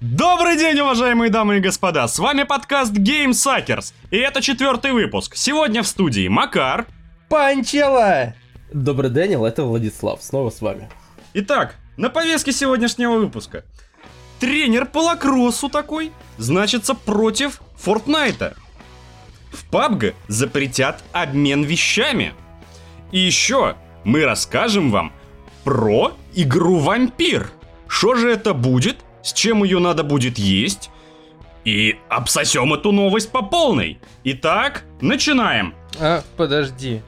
Добрый день, уважаемые дамы и господа! С вами подкаст Game Suckers, и это четвертый выпуск. Сегодня в студии Макар. Панчела! Добрый Дэниел, это Владислав, снова с вами. Итак, на повестке сегодняшнего выпуска. Тренер по лакроссу такой, значится против Фортнайта. В PUBG запретят обмен вещами. И еще мы расскажем вам про игру Вампир. Что же это будет, с чем ее надо будет есть, и обсосем эту новость по полной. Итак, начинаем. А, подожди.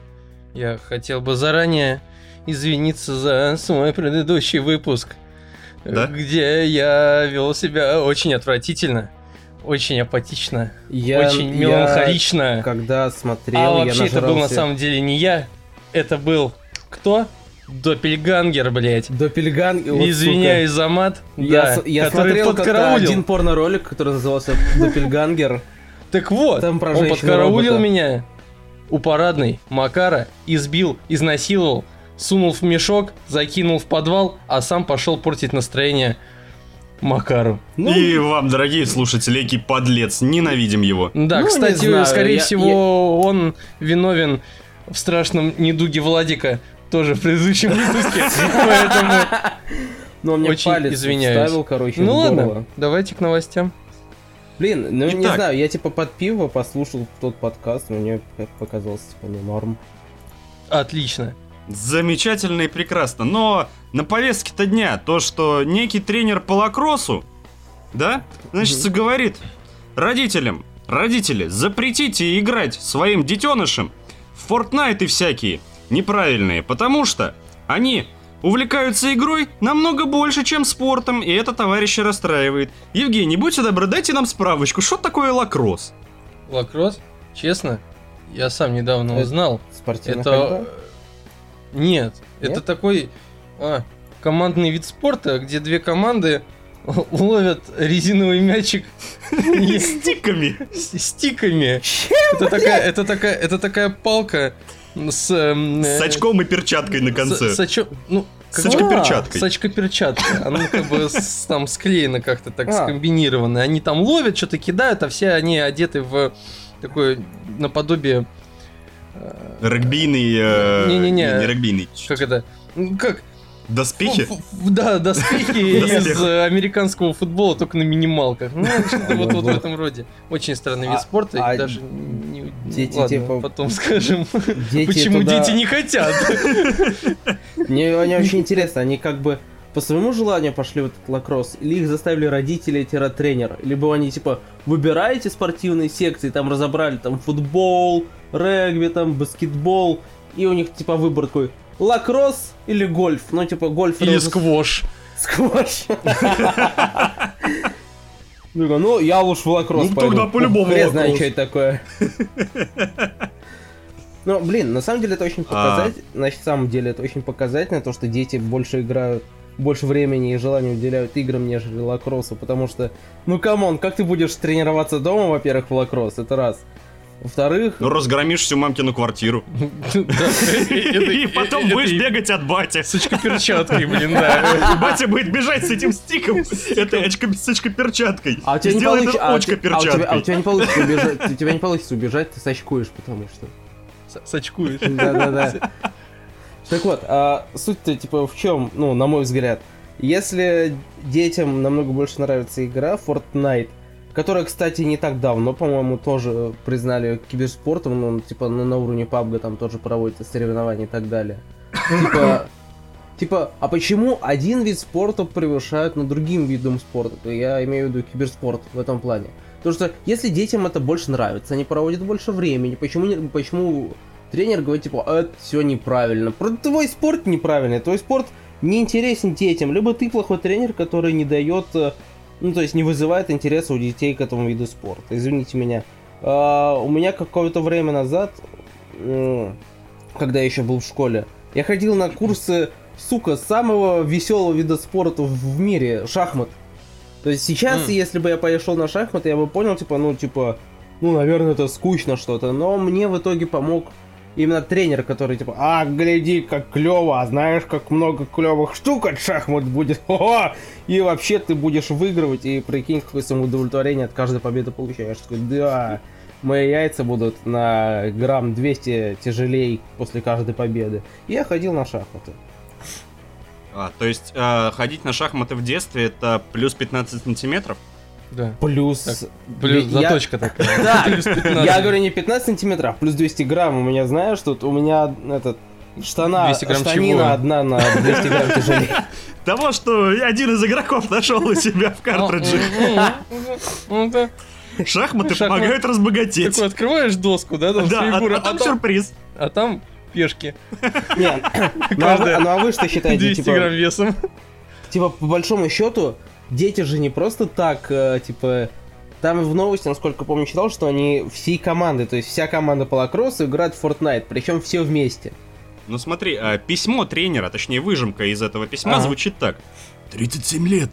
Я хотел бы заранее извиниться за свой предыдущий выпуск. Да? Где я вел себя очень отвратительно. Очень апатично. Я, очень я меланхолично. когда смотрел, а я вообще это был на нажрался- самом деле не я. Это был кто? Доппельгангер, блядь. Доппельган- вот, Извиняюсь за мат. сука. Я, да, с- я смотрел как-то один порно-ролик, который назывался Доппельгангер. Так вот, Там про он подкараулил робота. меня у парадной Макара, избил, изнасиловал, сунул в мешок, закинул в подвал, а сам пошел портить настроение Макару. Ну, И вам, дорогие слушатели, экий подлец, ненавидим его. Да, Ну, кстати, знаю, скорее я- всего, он виновен в страшном недуге Владика, тоже в предыдущем выпуске. Поэтому... ну, он мне очень палец извиняюсь. вставил, короче, Ну ладно, давайте к новостям. Блин, ну не Итак. знаю, я типа под пиво послушал тот подкаст, мне как показалось, типа, ну норм. Отлично. Замечательно и прекрасно. Но на повестке-то дня то, что некий тренер по лакроссу, да, значит, говорит родителям, родители, запретите играть своим детенышам в Fortnite и всякие неправильные, потому что они увлекаются игрой намного больше, чем спортом, и это товарища расстраивает. Евгений, будьте добры, дайте нам справочку, что такое лакросс? Лакросс, честно, я сам недавно Это узнал. Спортивная Это... ходьба? Нет, Нет? это такой а, командный вид спорта, где две команды ловят резиновый мячик Стиками. стиками. Это такая, это такая, это такая палка с... эм, С э, очком и перчаткой на с- конце. С очо- ну, С как- очкоперчаткой. С очкоперчаткой. Она как бы с- там склеена как-то так, А. скомбинирована. Они там ловят, что-то кидают, а все они одеты в такое наподобие... э, Регбийный... э, Не-не-не. Не регбийный. Как это? Ну, Как? Доспехи? Да, доспехи Доспех. из э, американского футбола, только на минималках. Ну, что-то вот, вот в этом роде. Очень странный вид А- спорта, и а даже не... дети ладно, типа- потом скажем, Дети почему туда- дети не хотят. Мне они очень интересно, они как бы по своему желанию пошли в этот лакросс, или их заставили родители-тренер, либо они типа выбираете спортивные секции, там разобрали там футбол, регби, там баскетбол, и у них типа выбор такой лакросс или гольф, ну типа гольф Или уже сквош. сквош. Ну, ну, я лучше в лакросс Ну, тогда по-любому знает, лакросс. что это такое. Ну, блин, на самом деле это очень А. показательно. На самом деле это очень показательно, то, что дети больше играют, больше времени и желания уделяют играм, нежели лакроссу, потому что, ну, come on, как ты будешь тренироваться дома, во-первых, в лакросс, это раз. Во-вторых, Ну, разгромишь всю мамкину квартиру. И потом будешь бегать от бати. С сачкоперчаткой, блин, да. И батя будет бежать с этим стиком, сачко- с сачкоперчаткой. а у тебя не Сделай получится, это а у тебя- а а у тебя не получится убежать, у тебя не получится убежать, ты сачкуешь, потому что. С- Сачкуешь. Да-да-да. Так вот, а суть-то типа в чем, ну, на мой взгляд, если детям намного больше нравится игра Fortnite, которая, кстати, не так давно, по-моему, тоже признали киберспортом, ну, типа, ну, на уровне PUBG там тоже проводятся соревнования и так далее. Типа, типа, а почему один вид спорта превышает над другим видом спорта? Я имею в виду киберспорт в этом плане. Потому что если детям это больше нравится, они проводят больше времени, почему, не- почему тренер говорит, типа, «А, это все неправильно. Твой спорт неправильный, твой спорт не интересен детям. Либо ты плохой тренер, который не дает, э, ну, то есть не вызывает интереса у детей к этому виду спорта. Извините меня. А, у меня какое-то время назад, когда я еще был в школе, я ходил на курсы, сука, самого веселого вида спорта в мире, шахмат. То есть сейчас, М. если бы я пошел на шахматы, я бы понял, типа, ну, типа, ну, наверное, это скучно что-то. Но мне в итоге помог именно тренер, который типа, а, гляди, как клево, а знаешь, как много клевых штук от шахмат будет, О! и вообще ты будешь выигрывать, и прикинь, какое самоудовлетворение от каждой победы получаешь. Такой, да, мои яйца будут на грамм 200 тяжелей после каждой победы. И я ходил на шахматы. А, то есть э, ходить на шахматы в детстве это плюс 15 сантиметров? Да. Плюс... Так, Плюс Я- заточка такая. Да, Плюс 15. я говорю не 15 сантиметров, а плюс 200 грамм. У меня, знаешь, тут у меня этот штана, 200 грамм штанина чего? одна на 200 грамм тяжелее. Того, что один из игроков нашел у себя в картридже. Ну да. Шахматы Шахмат. помогают разбогатеть. Такой открываешь доску, да, там Да, а- а там а там- сюрприз. а там пешки. Не, ну а вы- ну а вы что считаете? 200 Типа, грамм весом. типа, по большому счету, дети же не просто так, э, типа, там в новости, насколько помню, читал, что они всей команды, то есть вся команда по лакроссу играет в Fortnite, причем все вместе. Ну смотри, а, письмо тренера, точнее выжимка из этого письма Ага. звучит так. 37 лет.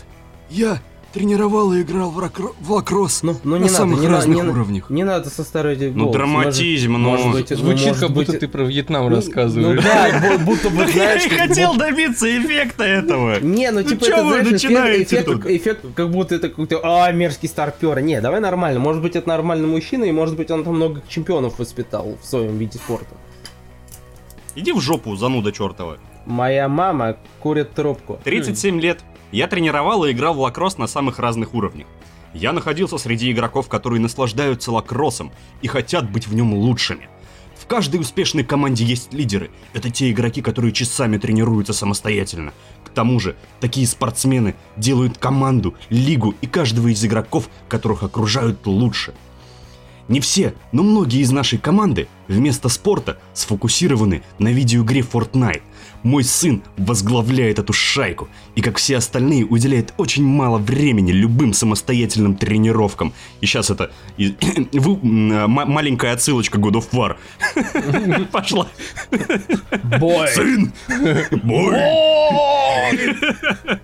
Я тренировал и играл в, ракро- в лакросс Ну, ну на не надо, самых не, на- разных не уровнях. не надо со старой Ну драматизм, ну... может быть, Звучит, может как будто быть, ты про Вьетнам Ну, рассказываешь. Ну да, бу- будто бы я знаешь... и как хотел добиться эффекта этого. Не, ну Ну типа это, вы знаешь, эффект, эффект, как будто это какой-то, а, мерзкий старпер. Не, давай нормально. Может быть, это нормальный мужчина, и может быть, он там много чемпионов воспитал в своем виде спорта. Иди в жопу, зануда чертова. Моя мама курит трубку. 37 лет. Я тренировал и играл в лакросс на самых разных уровнях. Я находился среди игроков, которые наслаждаются лакроссом и хотят быть в нем лучшими. В каждой успешной команде есть лидеры. Это те игроки, которые часами тренируются самостоятельно. К тому же, такие спортсмены делают команду, лигу и каждого из игроков, которых окружают лучше. Не все, но многие из нашей команды вместо спорта сфокусированы на видеоигре Fortnite. Мой сын возглавляет эту шайку и, как все остальные, уделяет очень мало времени любым самостоятельным тренировкам. И сейчас это и- вы- м- маленькая отсылочка God of War. Пошла. Бой! Сын! Бой!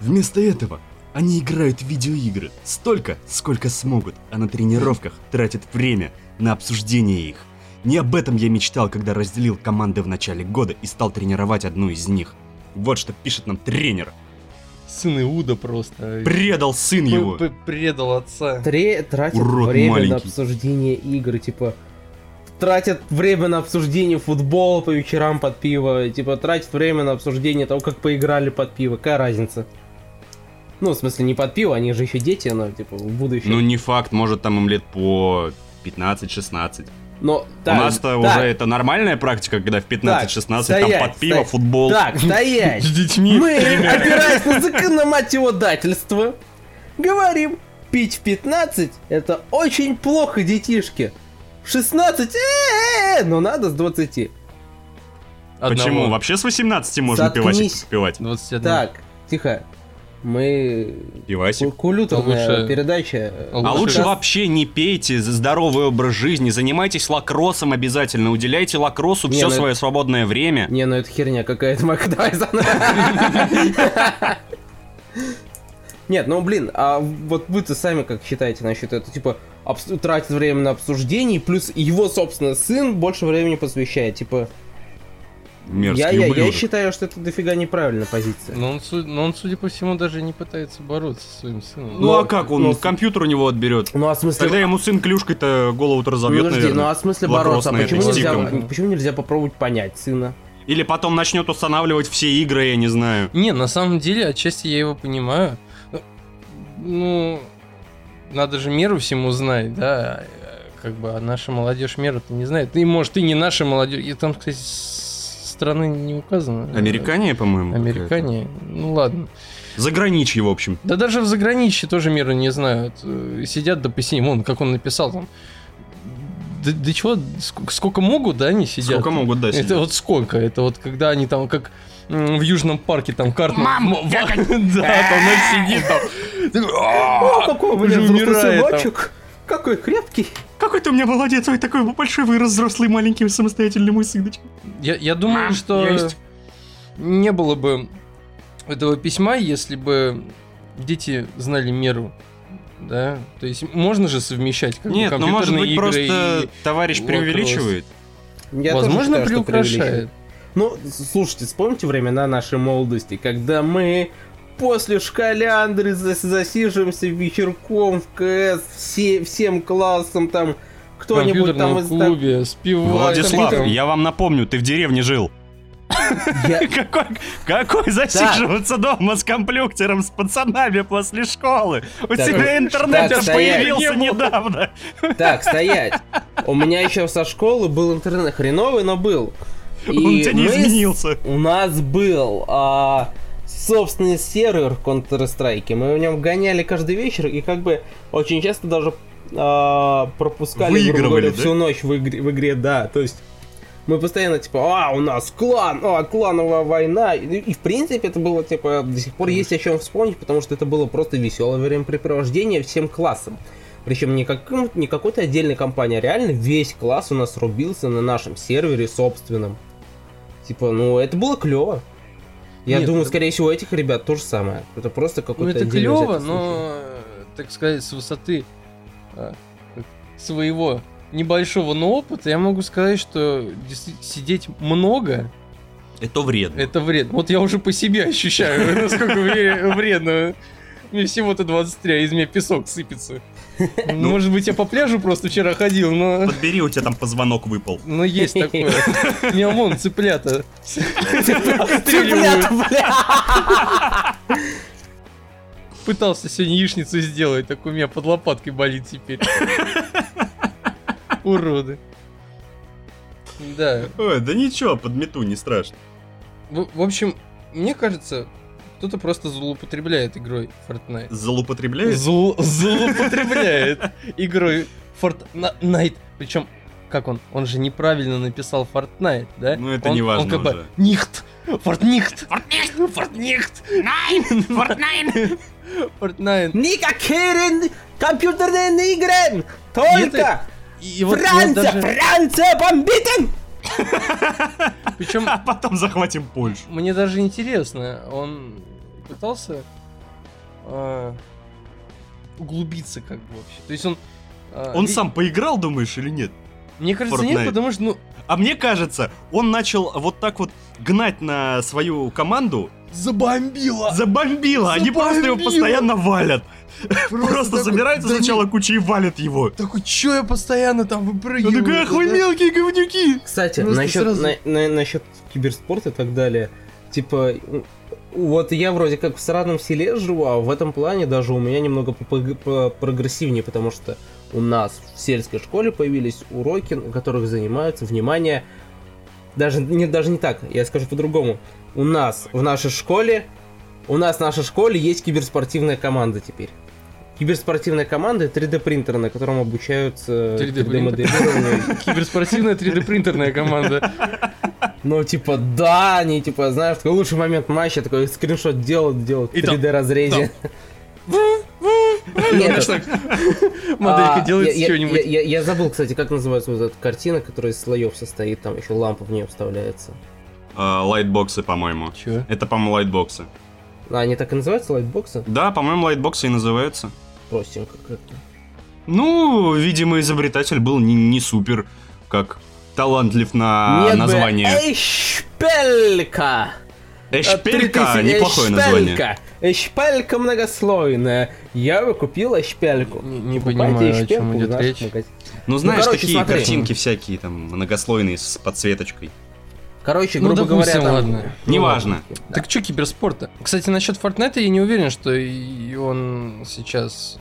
Вместо этого они играют в видеоигры столько, сколько смогут, а на тренировках тратят время на обсуждение их. Не об этом я мечтал, когда разделил команды в начале года и стал тренировать одну из них. Вот что пишет нам тренер. Сын Иуда просто. Предал сын П- его. п- Предал отца. Тре- тратят Урод время на маленький. обсуждение игр, типа тратят время на обсуждение футбола по вечерам под пиво, типа тратят время на обсуждение того, как поиграли под пиво. Какая разница? Ну, в смысле, не под пиво, они же еще дети, но типа в будущем. Ну не факт, может там им лет по 15-16. Но У так, нас-то так, уже это нормальная практика, когда в 15-16 там стоять, под пиво, стоять. футбол. Так, стоять! С детьми. Мы, опираясь на закономативодательство, говорим, пить в 15 это очень плохо, детишки. В 16, э-э-э, но надо с 20. Почему? Вообще с 18 можно Заткнись. пивасик пивать. 21. Так, тихо. Мы... Пивасик. Лучше- передача. А А Лучше лучше вообще не пейте, здоровый образ жизни, занимайтесь лакроссом обязательно, уделяйте лакроссу Не, все ну свое свободное время. Не, ну это херня какая-то, Мак, давай заново. Нет, ну блин, а вот вы-то сами как считаете насчет этого? Типа, обс- тратит время на обсуждение, плюс его, собственно, сын больше времени посвящает. Типа, Мерзкий я, я, я считаю, что это дофига неправильная позиция. Но он, но он, судя по всему, даже не пытается бороться со своим сыном. Ну Но- а как, он но- компьютер у него отберет. Ну а в смысле... Тогда ему сын клюшкой-то голову-то разобьет, Подожди, наверное. ну а в смысле бороться? А почему нельзя, почему нельзя попробовать понять сына? Или потом начнет устанавливать все игры, я не знаю. Не, на самом деле, отчасти я его понимаю. Ну, Ну, надо же меру всему знать, да. Как бы, а наша молодежь меру-то не знает. И, может, и не наша молодежь. И там, кстати, страны не указано. Американе, по-моему. Американе. Ну ладно. Заграничье, в общем. Да даже в заграничье тоже меры не знают. Э, Сидят до посинения. Вон, как он написал там. Да, да чего, ск- сколько могут, да, они сидят? Сколько могут, да, Это сидят. вот сколько? Это вот когда они там как в Южном парке там карт... Мам, Да, там он сидит там. О, какой взрослый умирает! Какой крепкий! Какой ты у меня молодец, ой, такой большой вырос, взрослый, маленький, самостоятельный мой сыночек. Я, я думаю, Мам, что есть. не было бы этого письма, если бы дети знали меру да? То есть можно же совмещать как бы, Нет, ну может быть игры просто и... товарищ преувеличивает. Я тоже Возможно, считаю, что приукрашает. преувеличивает. Ну, слушайте, вспомните времена нашей молодости, когда мы после шкаляндры зас- засиживаемся вечерком в КС все, всем классом там кто-нибудь там из так- клубе, с пивом. Владислав, там. я вам напомню, ты в деревне жил. Я- Какой, какой засиживаться дома с компьютером, с пацанами после школы? У Так, тебя интернет так, появился недавно. Так, стоять. У меня еще со школы был интернет хреновый, но был. Он у тебя не мы изменился. У нас был а, собственный сервер в Counter-Strike. Мы в нем гоняли каждый вечер и как бы очень часто даже а, пропускали Выигрывали, говоря, да? всю ночь в игре, в игре, да. То есть мы постоянно типа, а, у нас клан, а, клановая война. И, и, в принципе это было типа, до сих пор есть о чем вспомнить, потому что это было просто веселое времяпрепровождение всем классом. Причем не, каким, не какой-то отдельной компании, а реально весь класс у нас рубился на нашем сервере собственном. Типа, ну, это было клево. Я Нет, думаю, это- скорее всего, у этих ребят то же самое. Это просто Ну какой-то это отдельный клево, но, так сказать, с высоты а, своего небольшого, но опыта, я могу сказать, что сидеть много Это вредно. это вредно. Вот я уже по себе ощущаю, насколько вре- вредно. Мне всего-то 23, а из меня песок сыпется. Ну. Может быть, я по пляжу просто вчера ходил, но... Подбери, у тебя там позвонок выпал. Но есть такое. У меня вон цыплята. Цыплята, бля! Пытался сегодня яичницу сделать, так у меня под лопаткой болит теперь. Уроды. Да. Ой, да ничего, подмету, не страшно. В, в общем, мне кажется, кто-то просто злоупотребляет игрой Fortnite. Злоупотребляет? Зл- злоупотребляет игрой Fortnite. Причем, как он? Он же неправильно написал Fortnite, да? Ну, это Он- не важно Он как бы уже. Нихт! Фортнихт! Фортнихт! Fortnite! Никакие компьютерные игры! Только И вот, вот Франция! даже... Франция бомбит! Причем А потом захватим Польшу. мне даже интересно, он пытался а, углубиться как бы вообще. То есть он... а, Он ви- сам поиграл, думаешь, или нет? Мне кажется, нет, Fortnite. потому что, ну, А мне кажется, он начал вот так вот гнать на свою команду, забомбило! забомбило, они просто его Забомбило. постоянно валят. Просто такой, собираются да сначала кучей и валят его. Такой, чё я постоянно там Он выпрыгиваю? такой, ах вы Да? мелкие говнюки! Кстати, Просто насчет, сразу- на- на- насчет киберспорта и так далее. Типа, вот я вроде как в сраном селе живу, а в этом плане даже у меня немного прогрессивнее, потому что у нас в сельской школе появились уроки, на которых занимаются, внимание, даже не, даже не так, я скажу по-другому. У нас в нашей школе, у нас в нашей школе есть киберспортивная команда теперь. Киберспортивная команда 3D принтер, на котором обучаются 3D 3D моделированию Киберспортивная 3D принтерная команда. Ну, типа, да, они, типа, знаешь, такой лучший момент матча, такой скриншот делают, делают в И там- 3D разрезе. Знаешь, так, Моделька А, делает что-нибудь. Я, забыл, кстати, как называется вот эта картина, которая из слоев состоит, там еще лампа в нее вставляется. А, Лайтбоксы, по-моему. Это, по-моему, лайтбоксы. А, они так и называются, лайтбоксы? Да, по-моему, лайтбоксы и называются. Простенько как-то. Ну, видимо, изобретатель был не, не супер, как талантлив на Нет бы, название. Шпелька! Эшпелька, 3000, неплохое название. шпелька. Эй, шпелька многослойная. Я бы купила шпельку. Не, не понимаю, о чем идет речь. магазинах. Ну, знаешь, короче, такие смотри. картинки всякие там многослойные с подсветочкой. Короче, Ну, грубо допустим, говоря, там... ладно. Неважно. Да. Так что киберспорта? Кстати, насчет Fortnite я не уверен, что и он сейчас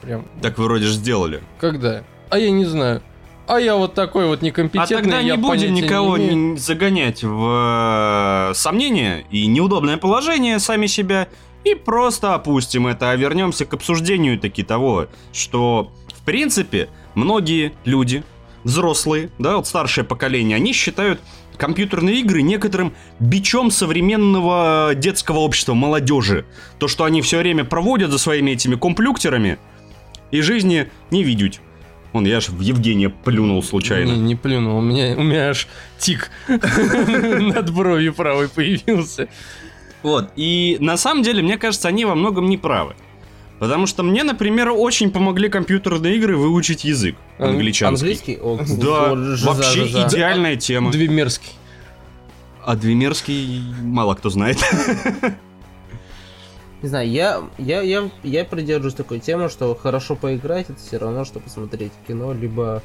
прям... Так вы вроде же сделали. Когда? А я не знаю. А я вот такой вот А некомпетентный, тогда не будем никого не имею. не загонять в э, сомнения и неудобное положение сами себя и просто опустим это, а вернемся к обсуждению таки того, что в принципе многие люди, взрослые, да, вот старшее поколение, они считают компьютерные игры некоторым бичом современного детского общества, молодежи. То, что они все время проводят за своими этими комплюктерами и жизни не видят. Вон, я аж в Евгения плюнул случайно. Не, не плюнул, у меня, у меня аж тик над бровью правой появился. Вот, и на самом деле, мне кажется, они во многом не правы. Потому что мне, например, очень помогли компьютерные игры выучить язык Ан- англичанский. Английский? О, Да, жиза, вообще жиза. идеальная тема. Двемерский. А Двемерский мало кто знает. Не знаю, я, я, я, я придерживаюсь такой темы, что хорошо поиграть, это все равно, что посмотреть кино, либо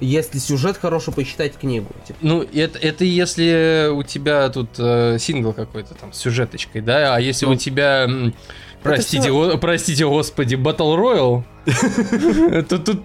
если сюжет хороший, почитать книгу. Типа, Ну, это, это если у тебя тут э, сингл какой-то там с сюжеточкой, да? А если Ну, у тебя, простите, всё- о- простите, господи, Battle Royale, то тут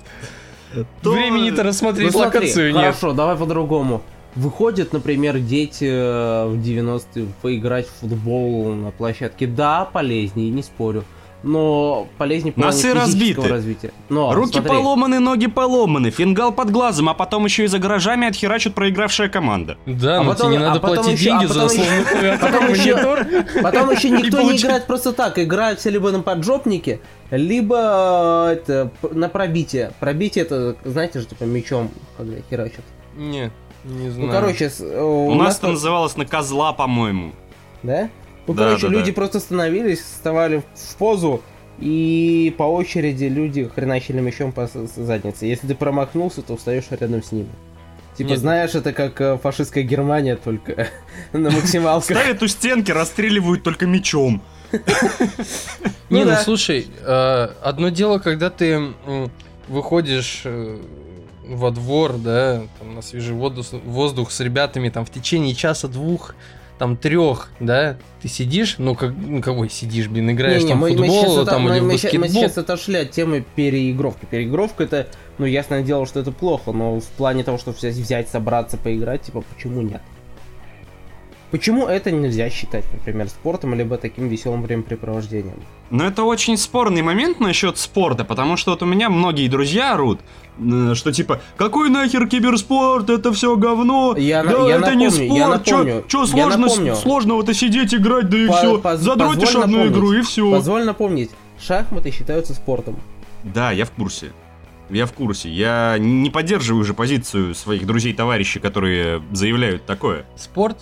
То- времени-то Ну, рассмотреть смотри, локацию нет. Хорошо, давай по-другому. Выходят, например, дети э, в 90-е поиграть в футбол на площадке. Да, полезнее, не спорю. Но полезнее плане Носы разбиты. развития. Но, Руки смотри, поломаны, ноги поломаны, фингал под глазом, а потом еще и за гаражами отхерачат проигравшая команда. Да, А но потом- тебе не а надо потом платить еще- а деньги за еще- условный клавиатуру, потом еще- монитор. Потом еще И никто не играет просто так. Играют все либо на поджопнике, либо э, это, на пробитие. Пробитие это, знаете же, типа мечом, когда херачат. Нет, не знаю. Ну, короче, э, У нас это называлось на козла, по-моему. Да? Ну, Да, короче, да, люди да. просто становились, вставали в позу, и по очереди люди хреначили мечом по заднице. Если ты промахнулся, то встаешь рядом с ними. Типа, Нет. знаешь, это как э, фашистская Германия, только на максималках. Ставят у стенки, расстреливают только мечом. Не, Ну ну слушай, э, одно дело, когда ты выходишь во двор, да, там, на свежий воздух, воздух с ребятами там в течение часа-двух, там трех, да, ты сидишь, ну как, ну какой сидишь, блин, играешь Не-не, там в мы, мы футбол, сейчас это- там мы- или в мы мы баскетбол. сейчас отошли от темы переигровки. Переигровка это, ну, ясное дело, что это плохо, но в плане того, что взять, собраться, поиграть, типа, почему нет? Почему это нельзя считать, например, спортом, либо таким веселым времяпрепровождением? Но это очень спорный момент насчет спорта, потому что вот у меня многие друзья орут, что типа, какой нахер киберспорт, это все говно, Я на- да я это не напомню, я спорт, чё, напомню, чё я сложно, напомню. сложного-то сидеть, играть, да и По- все, поз- задротишь одну напомнить. игру и все. Позволь напомнить, шахматы считаются спортом. Да, я в курсе. Я в курсе. Я не поддерживаю же позицию своих друзей-товарищей, которые заявляют такое. Спорт,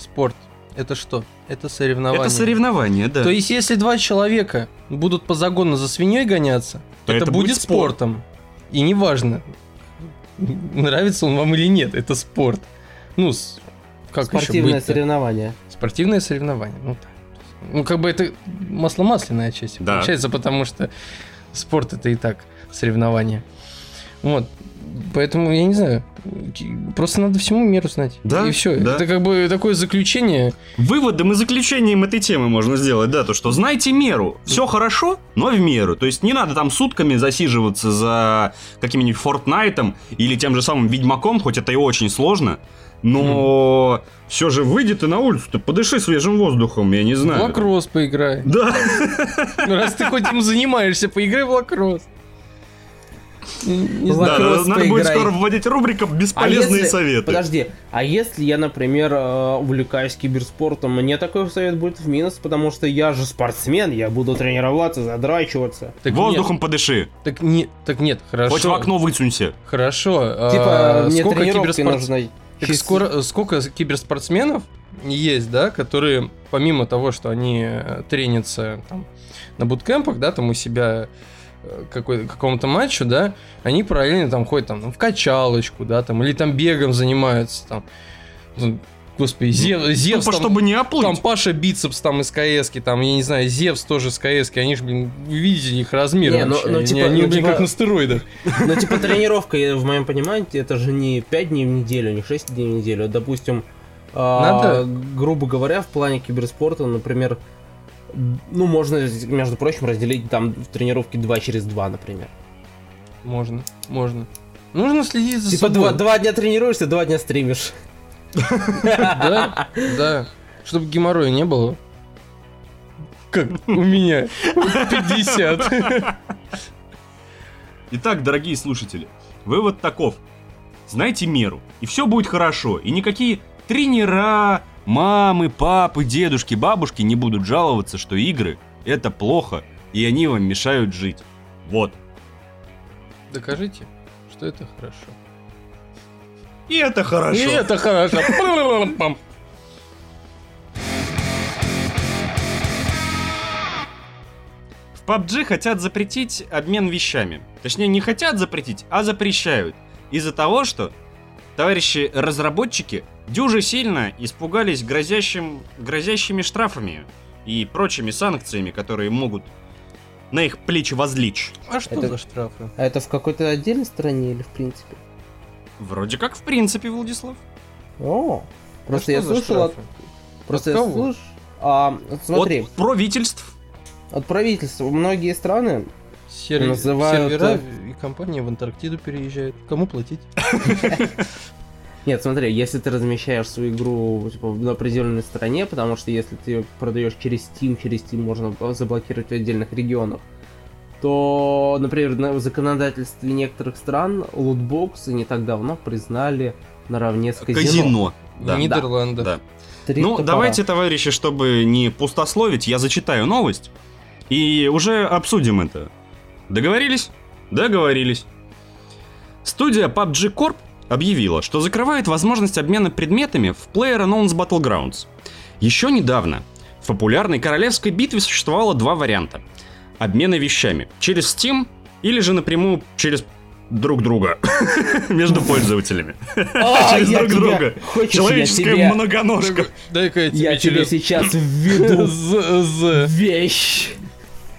спорт, это что? Это соревнование. Это соревнование, да. То есть, если два человека будут по загону за свиньей гоняться, То это, это будет, спорт. спортом. И неважно, нравится он вам или нет, это спорт. Ну, как Спортивное еще соревнование. Спортивное соревнование. Ну, так. ну, как бы это масло масляная часть Да. получается, потому что спорт это и так соревнование. Вот. Поэтому, я не знаю, просто надо всему меру знать. Да, И все. да. Это как бы такое заключение. Выводом и заключением этой темы можно сделать, да, то что знайте меру. Все хорошо, но в меру. То есть не надо там сутками засиживаться за каким-нибудь Фортнайтом или тем же самым Ведьмаком, хоть это и очень сложно. Но все же выйди ты на улицу, ты подыши свежим воздухом, я не В знаю. лакросс поиграй. Да. Ну, раз ты хоть им занимаешься, поиграй в лакросс. Не знаю. Да, надо будет поиграй. скоро вводить рубрика «Бесполезные А если- советы». Подожди, а если я, например, э, увлекаюсь киберспортом, мне такой совет будет в минус, потому что я же спортсмен, я буду тренироваться, задрачиваться. Так Воздухом подыши. Нет, так, не, так нет, хорошо. Хоть в окно высунься. Хорошо. а Типа, мне сколько киберспорт- нужно... Так чисто- скоро, сколько киберспортсменов есть, да, которые помимо того, что они э, тренятся там, на буткемпах, да, там у себя какому-то матчу, да, они параллельно там ходят там ну, в качалочку, да, там, или там бегом занимаются, там, ну, господи, Зев, Зевс Тупо, там, чтобы не оплыть. там Паша Бицепс там из КС, там, я не знаю, Зевс тоже с КС, они же, блин, вы видите их размеры Не, ну- вообще, ну, они, типа- они, ну, блин, типа- как на стероидах. Ну, типа, тренировка, я- в моем понимании, это же не 5 дней в неделю, не 6 дней в неделю. Допустим, а, Надо. грубо говоря, в плане киберспорта, например, ну, можно, между прочим, разделить там в тренировке 2 через 2, например. Можно, можно. Нужно следить за Типа, собой. два, два дня тренируешься, два дня стримишь. Да, да. Чтобы геморроя не было. Как у меня. 50. Итак, дорогие слушатели, вывод таков. Знайте меру, и все будет хорошо, и никакие тренера, мамы, папы, дедушки, бабушки не будут жаловаться, что игры — это плохо, и они вам мешают жить. Вот. Докажите, что это хорошо. И это хорошо. И это хорошо. В PUBG хотят запретить обмен вещами. Точнее, не хотят запретить, а запрещают. Из-за того, что товарищи разработчики дюже сильно испугались грозящим, грозящими штрафами и прочими санкциями, которые могут на их плечи возлечь. А что Это- за штрафы? А это в какой-то отдельной стране или в принципе? Вроде как в принципе, Владислав. О, просто А я слышал от... Просто От я слышал... А, смотри, От правительств. от правительства многие страны Сер- Называют, Сервера э, и компания в Антарктиду переезжают. Кому платить? Нет, смотри, если ты размещаешь свою игру типа, на определенной стране, потому что если ты ее продаешь через Steam, через Steam можно заблокировать в отдельных регионах, то, например, на- в законодательстве некоторых стран лутбоксы не так давно признали наравне с казино. Казино. Да. Нидерландов. Да. Три Ну, топора. давайте, товарищи, чтобы не пустословить, я зачитаю новость и уже обсудим это. Договорились? Договорились. Студия PUBG Corp объявила, что закрывает возможность обмена предметами в PlayerUnknown's Battlegrounds. Еще недавно в популярной королевской битве существовало два варианта. Обмена вещами через Steam или же напрямую через друг друга между пользователями. А, через друг друга. Человеческая многоножка. Дай-ка я тебе Я тебе через... сейчас введу вещь.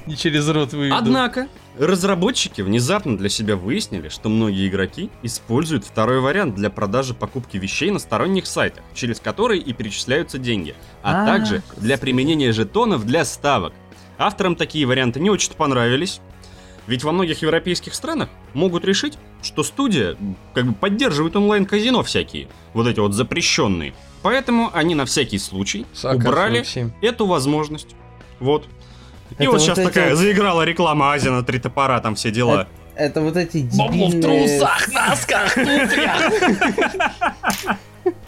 И через рот выведу. Однако, разработчики внезапно для себя выяснили, что многие игроки используют второй вариант для продажи покупки вещей на сторонних сайтах, через которые и перечисляются деньги, а А, также для применения жетонов для ставок. Авторам такие варианты не очень понравились, ведь во многих европейских странах могут решить, что студия как бы поддерживает онлайн-казино всякие, вот эти вот запрещенные. Поэтому они на всякий случай Сака убрали 47. эту возможность. Вот. И вот вот сейчас эти такая заиграла реклама Азина, три топора, там все дела. Это вот эти дебильные... носках,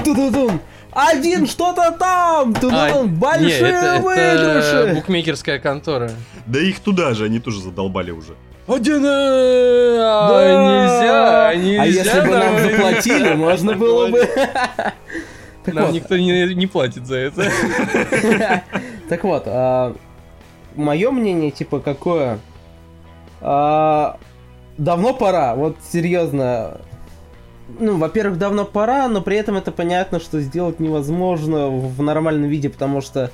Ту-ду-дум. Один что-то там! Ту-ду-дум. А, Большие не, это, это выигрыши! букмекерская контора. Да их туда же, они тоже задолбали уже. Один, Да. нельзя, нельзя. А если бы нам нам- заплатили, можно было бы... Так Нам вот, никто не, не платит за это. так вот, мое мнение, типа, какое? А, Давно пора, вот серьезно. Ну, во-первых, давно пора, но при этом это понятно, что сделать невозможно в нормальном виде, потому что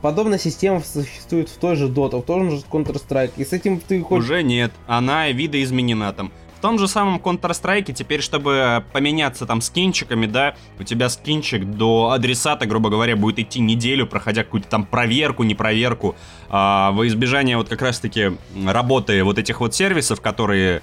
подобная система существует в той же Dota, в том же Counter-Strike, и с этим ты хоть... Уже нет, она видоизменена там. В том же самом Counter-Strike теперь, чтобы поменяться там скинчиками, да, у тебя скинчик до адресата, грубо говоря, будет идти неделю, проходя какую-то там проверку, не проверку, а, во избежание вот как раз-таки работы вот этих вот сервисов, которые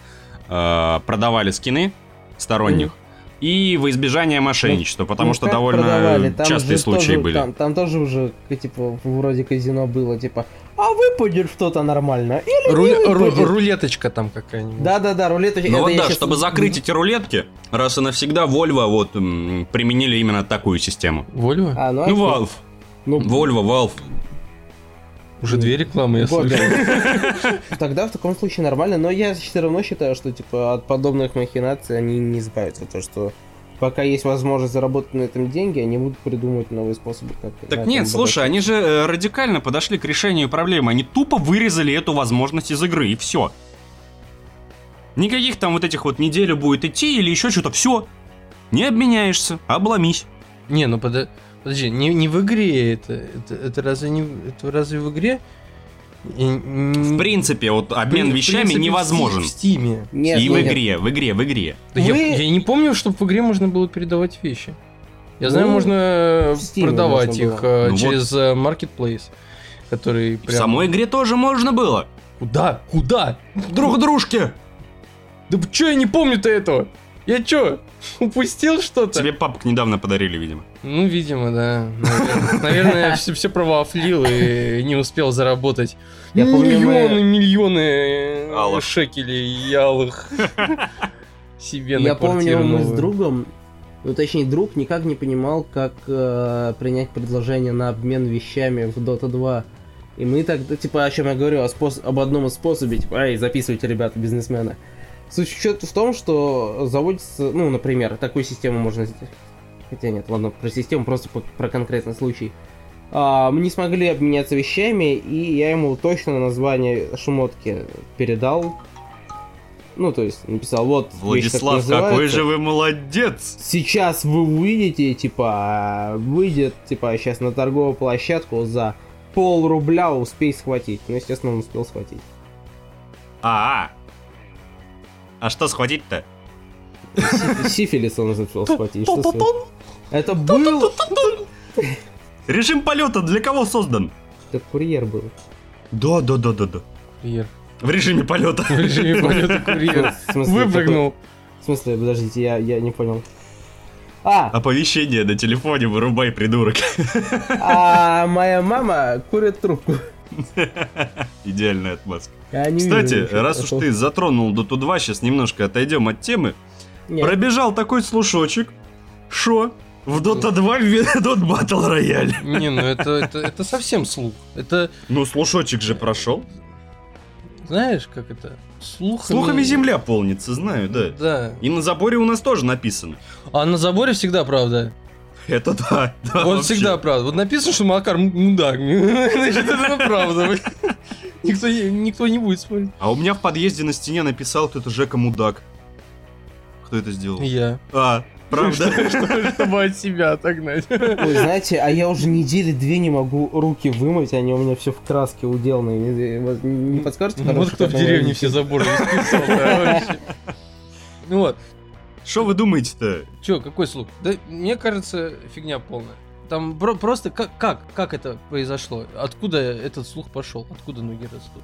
а, продавали скины сторонних, и во избежание мошенничества, потому Ну, что довольно продавали? Там частые случаи тоже- были. Там, там тоже уже, типа, вроде казино было, типа, а выпадет что-то нормально, или Ру- не ру- выпадет?» рулеточка там какая-нибудь. Да-да-да, рулеточка. Ну вот да, щас- чтобы закрыть эти рулетки, раз и навсегда Volvo вот м, применили именно такую систему. Вольво? А, ну, Ну, окей. Valve. Ну, Volvo, Valve. Уже две рекламы, я вот, да. Тогда в таком случае нормально, но я все равно считаю, что типа от подобных махинаций они не избавятся. То, что пока есть возможность заработать на этом деньги, они будут придумывать новые способы, как Так нет, слушай, они же э, радикально подошли к решению проблемы. Они тупо вырезали эту возможность из игры, и все. Никаких там вот этих вот неделю будет идти или еще что-то. Все. Не обменяешься, обломись. Не, ну пода- подожди, не, не в игре это, это. Это разве не в- это разве в игре? И- В принципе, вот в обмен в вещами принципе, в невозможен. В Стиме. Нет, И в нет. игре, в игре, в игре. Да я, Мы- я не помню, чтобы в игре можно было передавать вещи. Я знаю, Ну, можно в Steam продавать можно их было. э, Ну вот. через э, Marketplace, который В прям... самой игре тоже можно было. Куда? Куда? Друг дружке. Да чё я не помню-то этого? Я чё, упустил что-то? Тебе папок недавно подарили, видимо. Ну, видимо, да. Наверное, Наверное, все, все провафлил и не успел заработать Я помню, мы- миллионы, миллионы Алых. шекелей и алых себе на Я помню, мы с другом, ну точнее друг никак не понимал, как э, принять предложение на обмен вещами в Dota 2. И мы так, типа, о чем я говорю, о спос- об одном из способе, типа, эй, записывайте, ребята, бизнесмены. Суть в в том, что заводится, ну, например, такую систему можно сделать. Хотя нет, ладно, про систему, просто по- про конкретный случай. А, мы не смогли обменяться вещами, и я ему точно название шмотки передал. Ну, то есть написал, вот вещь Владислав, какой называется. же вы молодец! Сейчас вы увидите, типа, выйдет, типа, сейчас на торговую площадку за пол рубля успей схватить. Ну, естественно, он успел схватить. А, а что схватить-то? Сиф- Сифилис он успел схватить. Это был... Режим полета для кого создан? Это курьер был. Да, да, да, да, да. Курьер. В режиме полета. В режиме полета курьер. Выпрыгнул. В смысле, подождите, я, я не понял. А, Оповещение на телефоне вырубай, придурок. а моя мама курит трубку. Идеальная отмазка. Кстати, раз уж ты затронул Доту 2, сейчас немножко отойдем от темы. Нет. Пробежал такой слушочек, шо в Дота 2 ведут батл рояль. Не, ну это, это, это совсем слух. Это, Ну, слушочек же прошел. знаешь, как это? Слухами... Слухами земля полнится, знаю, да. Да. И на заборе у нас тоже написано. А на заборе всегда правда. Это да. да вот вообще. всегда правда. Вот написано, что Макар мудак. Значит, это правда. Никто, не- никто не будет спорить. А у меня в подъезде на стене написал кто-то Жека Мудак. Кто это сделал? Я. А, правда? Что- Чтобы от себя отогнать. Ой, знаете, а я уже недели две не могу руки вымыть, они у меня все в краске уделаны. Не, подскажете? Ну, Вот кто в деревне все заборы вообще. Ну вот, Что вы думаете-то? Чё, какой слух? Да мне кажется, фигня полная. Там про- просто как, как, как это произошло? Откуда этот слух пошел? Откуда ноги растут?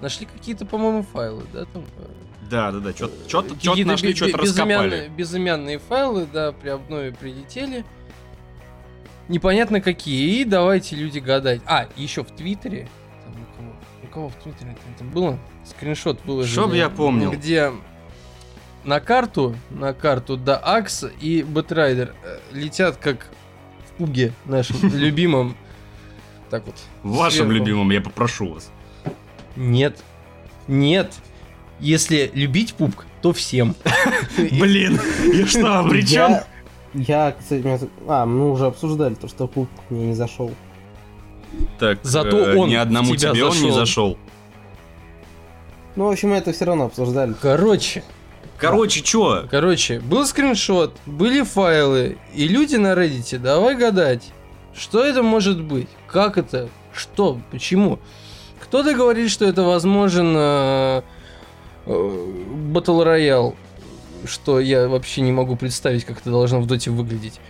Нашли какие-то, по-моему, файлы, да, там? э, Да, да, да, что-то нашли, что-то раскопали. безымянные файлы, да, при обнове прилетели. Непонятно какие. И давайте люди гадать. А, еще в Твиттере. Там у кого? У кого в Твиттере это было? Скриншот выложили. Чтоб я помнил. Где на карту, на карту до Акс и Бэтрайдер летят как в PUBG е нашим любимым. Так вот. Вашим любимым я попрошу вас. Нет. Нет. Если любить пупк, то всем. Блин, я что, обречен? Я, я, кстати, а, мы уже обсуждали то, что пуп мне не зашел. Так, Зато э, он ни одному тебе он не зашел. зашел. Ну, в общем, мы это все равно обсуждали. Короче, Короче, чё? короче, был скриншот, были файлы, и люди на Reddit, давай гадать, что это может быть, как это, что, почему. Кто-то говорит, что это возможен э, э, Battle Royale, что я вообще не могу представить, как это должно в доте выглядеть.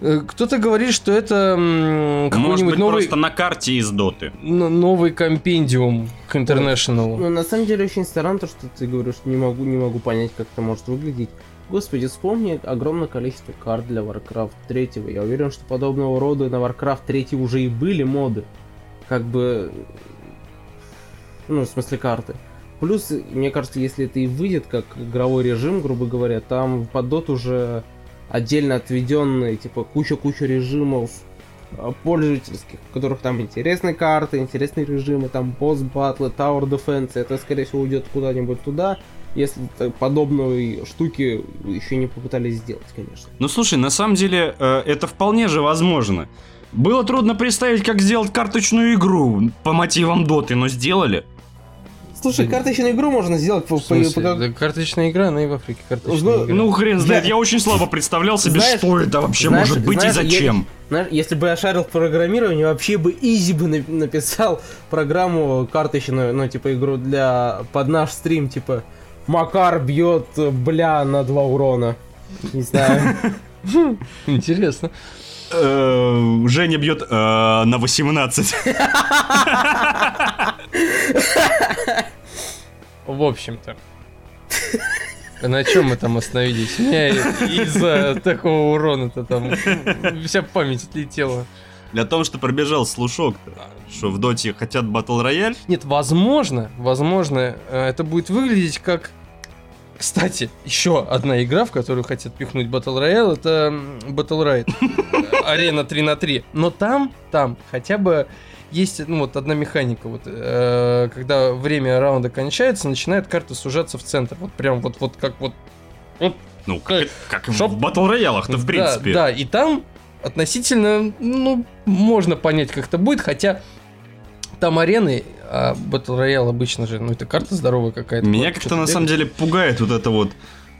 Э, Кто-то говорит, что это Может какой-нибудь быть, новый, просто на карте из Доты. новый компендиум к International. Ну, на самом деле, очень странно то, что ты говоришь, не могу, не могу понять, как это может выглядеть. Господи, вспомни огромное количество карт для Warcraft 3. Я уверен, что подобного рода на Warcraft 3 уже и были моды. Как бы... Ну, в смысле карты. Плюс, мне кажется, если это и выйдет как игровой режим, грубо говоря, там под дот уже отдельно отведенные, типа, куча-куча режимов а, пользовательских, в которых там интересные карты, интересные режимы, там босс батлы, Tower Defense, это скорее всего уйдет куда-нибудь туда, если подобной штуки еще не попытались сделать, конечно. Ну слушай, на самом деле э, это вполне же возможно. Было трудно представить, как сделать карточную игру по мотивам Доты, но сделали. Слушай, карточную игру можно сделать по, В по- по- Да карточная игра, она и в Африке карточная Ну, игра. Ну хрен знает, Я- я очень слабо представлял себе, Знаешь- что это вообще знаешь- может быть знаешь, и зачем. Знаешь, если бы я шарил в программировании, вообще бы изи бы на- написал программу карточную, ну, типа, игру для... под наш стрим, типа, Макар бьет, бля, на два урона. Не знаю. Интересно. Э, Женя бьет э, на 18. В общем-то. На чем мы там остановились? У меня из-за такого урона-то там вся память отлетела. Для того, что пробежал слушок что в Доте хотят батл рояль. Нет, возможно, возможно, э, это будет выглядеть как... Кстати, еще одна игра, в которую хотят пихнуть Battle Royale, это Battle Ride. Арена 3 на 3. Но там, там хотя бы есть, ну вот одна механика, вот, э, когда время раунда кончается, начинает карта сужаться в центр. Вот прям вот, вот как вот Ну, как, как и Чтоб- в батл роялах-то, в Да, принципе. Да, и там относительно, ну, можно понять, как это будет, хотя там арены, а Battle Royale обычно же, ну, это карта здоровая какая-то. Меня как-то на самом бегает. деле пугает вот это вот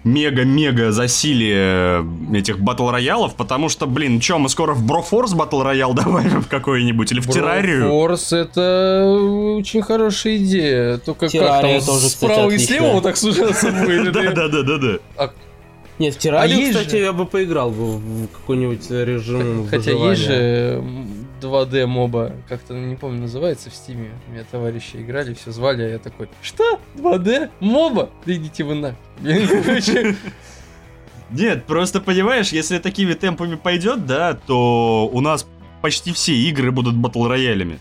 мега-мега засилие этих батл роялов, потому что, блин, чё, мы скоро в Брофорс батл роял добавим в какой-нибудь или в террарию? Форс это очень хорошая идея. Только как Террария там тоже, кстати, справа и отличная. слева вот так сужаться будет? Да-да-да-да-да. Нет, в террарию, А кстати, я бы поиграл в какой-нибудь режим Хотя выживания. есть же 2D моба, как-то не помню называется в стиме. У меня товарищи играли, все звали, а я такой, что? 2D? Моба? Да идите вы на. Нет, просто понимаешь, если такими темпами пойдет, да, то у нас почти все игры будут батл роялями.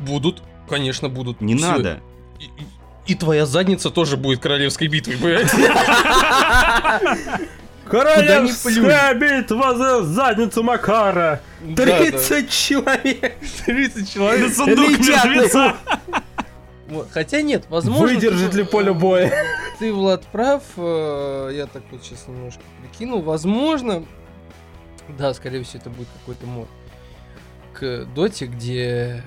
Будут, конечно, будут. Не надо. И, и- и твоя задница тоже будет королевской битвой, блядь. Королевская битва за задницу Макара! Да, да. 30 человек! 30 На человек. сундук Летят мертвеца. Хотя нет, возможно... Выдержит ты- ли поле боя? Ты, Влад, прав. э, Я так вот сейчас немножко прикинул. Возможно, да, скорее всего, это будет какой-то мод к доте, где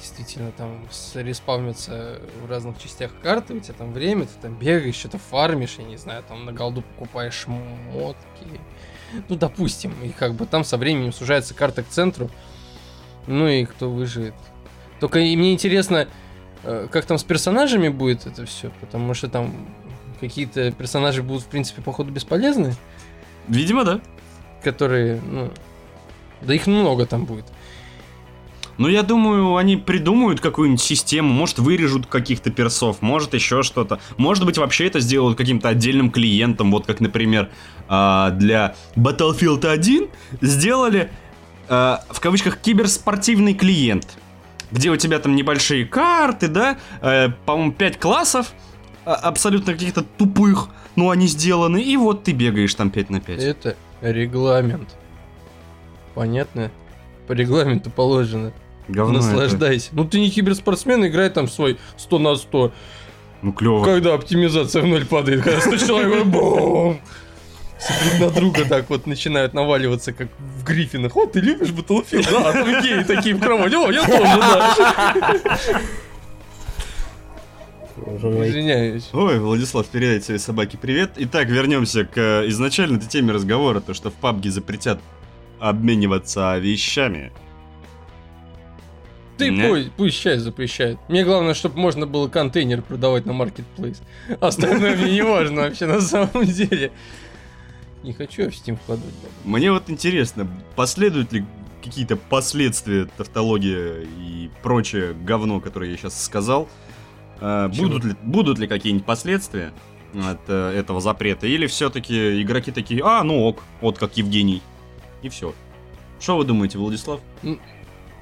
действительно там респавнятся в разных частях карты, у тебя там время, ты там бегаешь, что-то фармишь, я не знаю, там на голду покупаешь шмотки. Ну, допустим, и как бы там со временем сужается карта к центру. Ну и кто выживет. Только и мне интересно, э, как там с персонажами будет это все, потому что там какие-то персонажи будут, в принципе, походу бесполезны, Видимо, да. которые, ну, да их много там будет. Ну, я думаю, они придумают какую-нибудь систему, может, вырежут каких-то персов, может, еще что-то. Может быть, вообще это сделают каким-то отдельным клиентом, вот как, например, а, для Battlefield 1 сделали, а, в кавычках, киберспортивный клиент, где у тебя там небольшие карты, да, э, по-моему, 5 классов, а, абсолютно каких-то тупых, но они сделаны, и вот ты бегаешь там 5 на 5. Это регламент. Понятно? По регламенту положено. Говно это. Наслаждайся. Ну ты не киберспортсмен, играй там свой 100 на 100. Ну, клево. Когда оптимизация в ноль падает, когда 100 человек, бум! Все друг на друга так вот начинают наваливаться, как в Гриффинах. О, ты любишь Battlefield? Да, там геи такие в кровати. О, я тоже, да. Извиняюсь. Ой, Владислав, передайте своей собаке привет. Итак, вернемся к э, изначальной теме разговора, то что в PUBG запретят обмениваться вещами. Ты Не. пусть, пусть часть запрещает. Мне главное, чтобы можно было контейнер продавать на маркетплейс. Остальное мне не важно вообще на самом деле. Не хочу я в Steam вкладывать. Мне вот интересно, последуют ли какие-то последствия тавтология и прочее говно, которое я сейчас сказал? Э, Чего? будут, ли, будут ли какие-нибудь последствия от э, этого запрета? Или все-таки игроки такие, а, ну ок, вот как Евгений. И все. Что вы думаете, Владислав?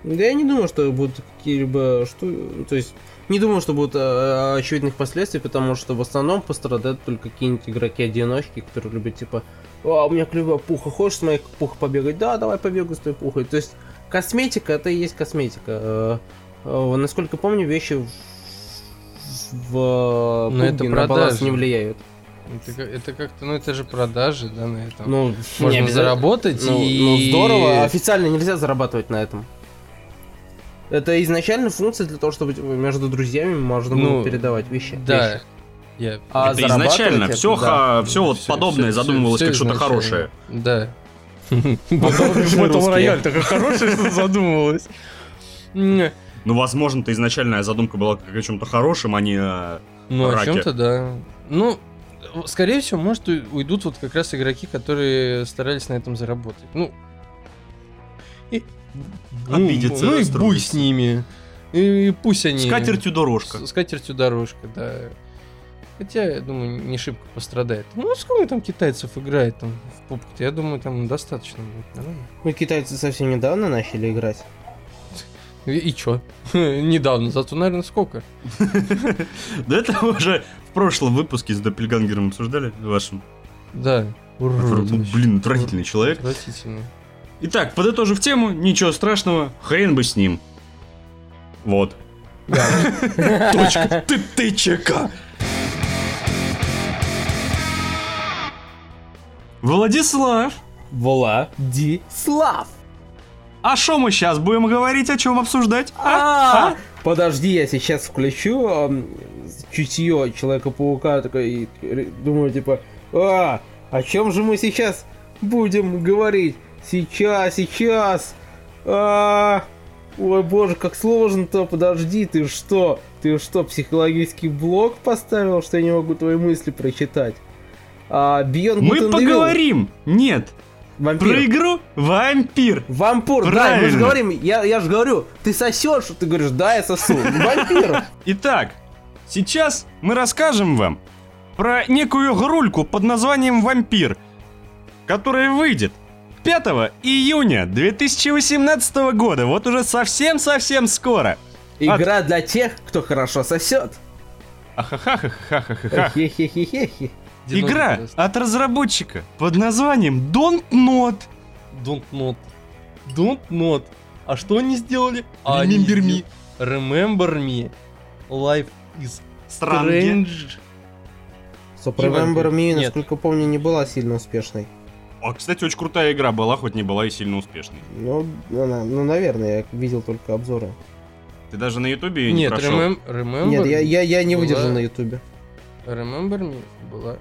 Да я не думаю, что будут какие-либо... Что... То есть, не думаю, что будут э, очевидных последствий, потому что в основном пострадают только какие-нибудь игроки-одиночки, которые любят, типа, а, у меня клевая пуха, хочешь с моей пухой побегать? Да, давай побегай с твоей пухой. То есть, косметика, это и есть косметика. Э, э, Насколько помню, вещи в, в Но это на баланс не влияют. Это, это как-то, ну это же продажи, да, на этом. Ну, Можно заработать ну, и... ну, здорово, официально нельзя зарабатывать на этом. Это изначально функция для того, чтобы между друзьями можно было Ну, передавать вещи. Да. вещи. Я... А это изначально это, все, да. все вот Всё- подобное всё- задумывалось всё как что-то хорошее. Да. Battle рояль такая хорошая, что задумывалась. М, Ну, возможно-то изначальная задумка была как о чем-то хорошем, а не о- Ну, о чем-то, да. Ну, скорее всего, может, уйдут вот как раз игроки, которые старались на этом заработать. Ну, и... Обидятся, Ну, и буй с ними. И, пусть они... с катертью дорожка. С, с катертью дорожка, да. Хотя, я думаю, не шибко пострадает. Ну, сколько там китайцев играет там в пупк Я думаю, там достаточно будет. нормально. Ну, китайцы совсем недавно начали играть. И, и чё? Недавно, зато, наверное, сколько? Да это уже в прошлом выпуске с Доппельгангером обсуждали вашим. Да. Ну, блин, отвратительный человек. Отвратительно. Итак, подытожив тему, ничего страшного, хрен бы с ним. Вот. Точка. Ты, ты ЧК. Владислав, Владислав. А что мы сейчас будем говорить, о чем обсуждать? А, подожди, я сейчас включу ам, чутье Человека-паука, такой, и думаю, типа, а, о чем же мы сейчас будем говорить? Сейчас, сейчас. А, ой, боже, как сложно-то, подожди, ты что? Ты что, психологический блок поставил, что я не могу твои мысли прочитать? А, Beyond Мы Good поговорим. Нет, вампир. про игру Вампир. Вампур, да, мы Правильно. же говорим, я, я же говорю, ты сосешь, ты говоришь, да, я сосу. Вампир. Итак, сейчас мы расскажем вам про некую игрульку под названием «Вампир», которая выйдет 5 июня 2018 года, вот уже совсем-совсем скоро. Игра для тех, кто хорошо сосет. Ахахахахахаха. Хе-хе-хе-хе. Игра от разработчика под названием Don't Not. Don't not. Don't not. А что они сделали? Remember me. Remember me. Life is Странги. strange. So. Remember Me, насколько помню, не была сильно успешной. А, кстати, очень крутая игра была, хоть не была и сильно успешной. Ну, она- ну, наверное, я видел только обзоры. Ты даже на ютубе ее не Нет, прошел? remem- remember Нет, я, я, я не была- выдержал на ютубе. Remember me была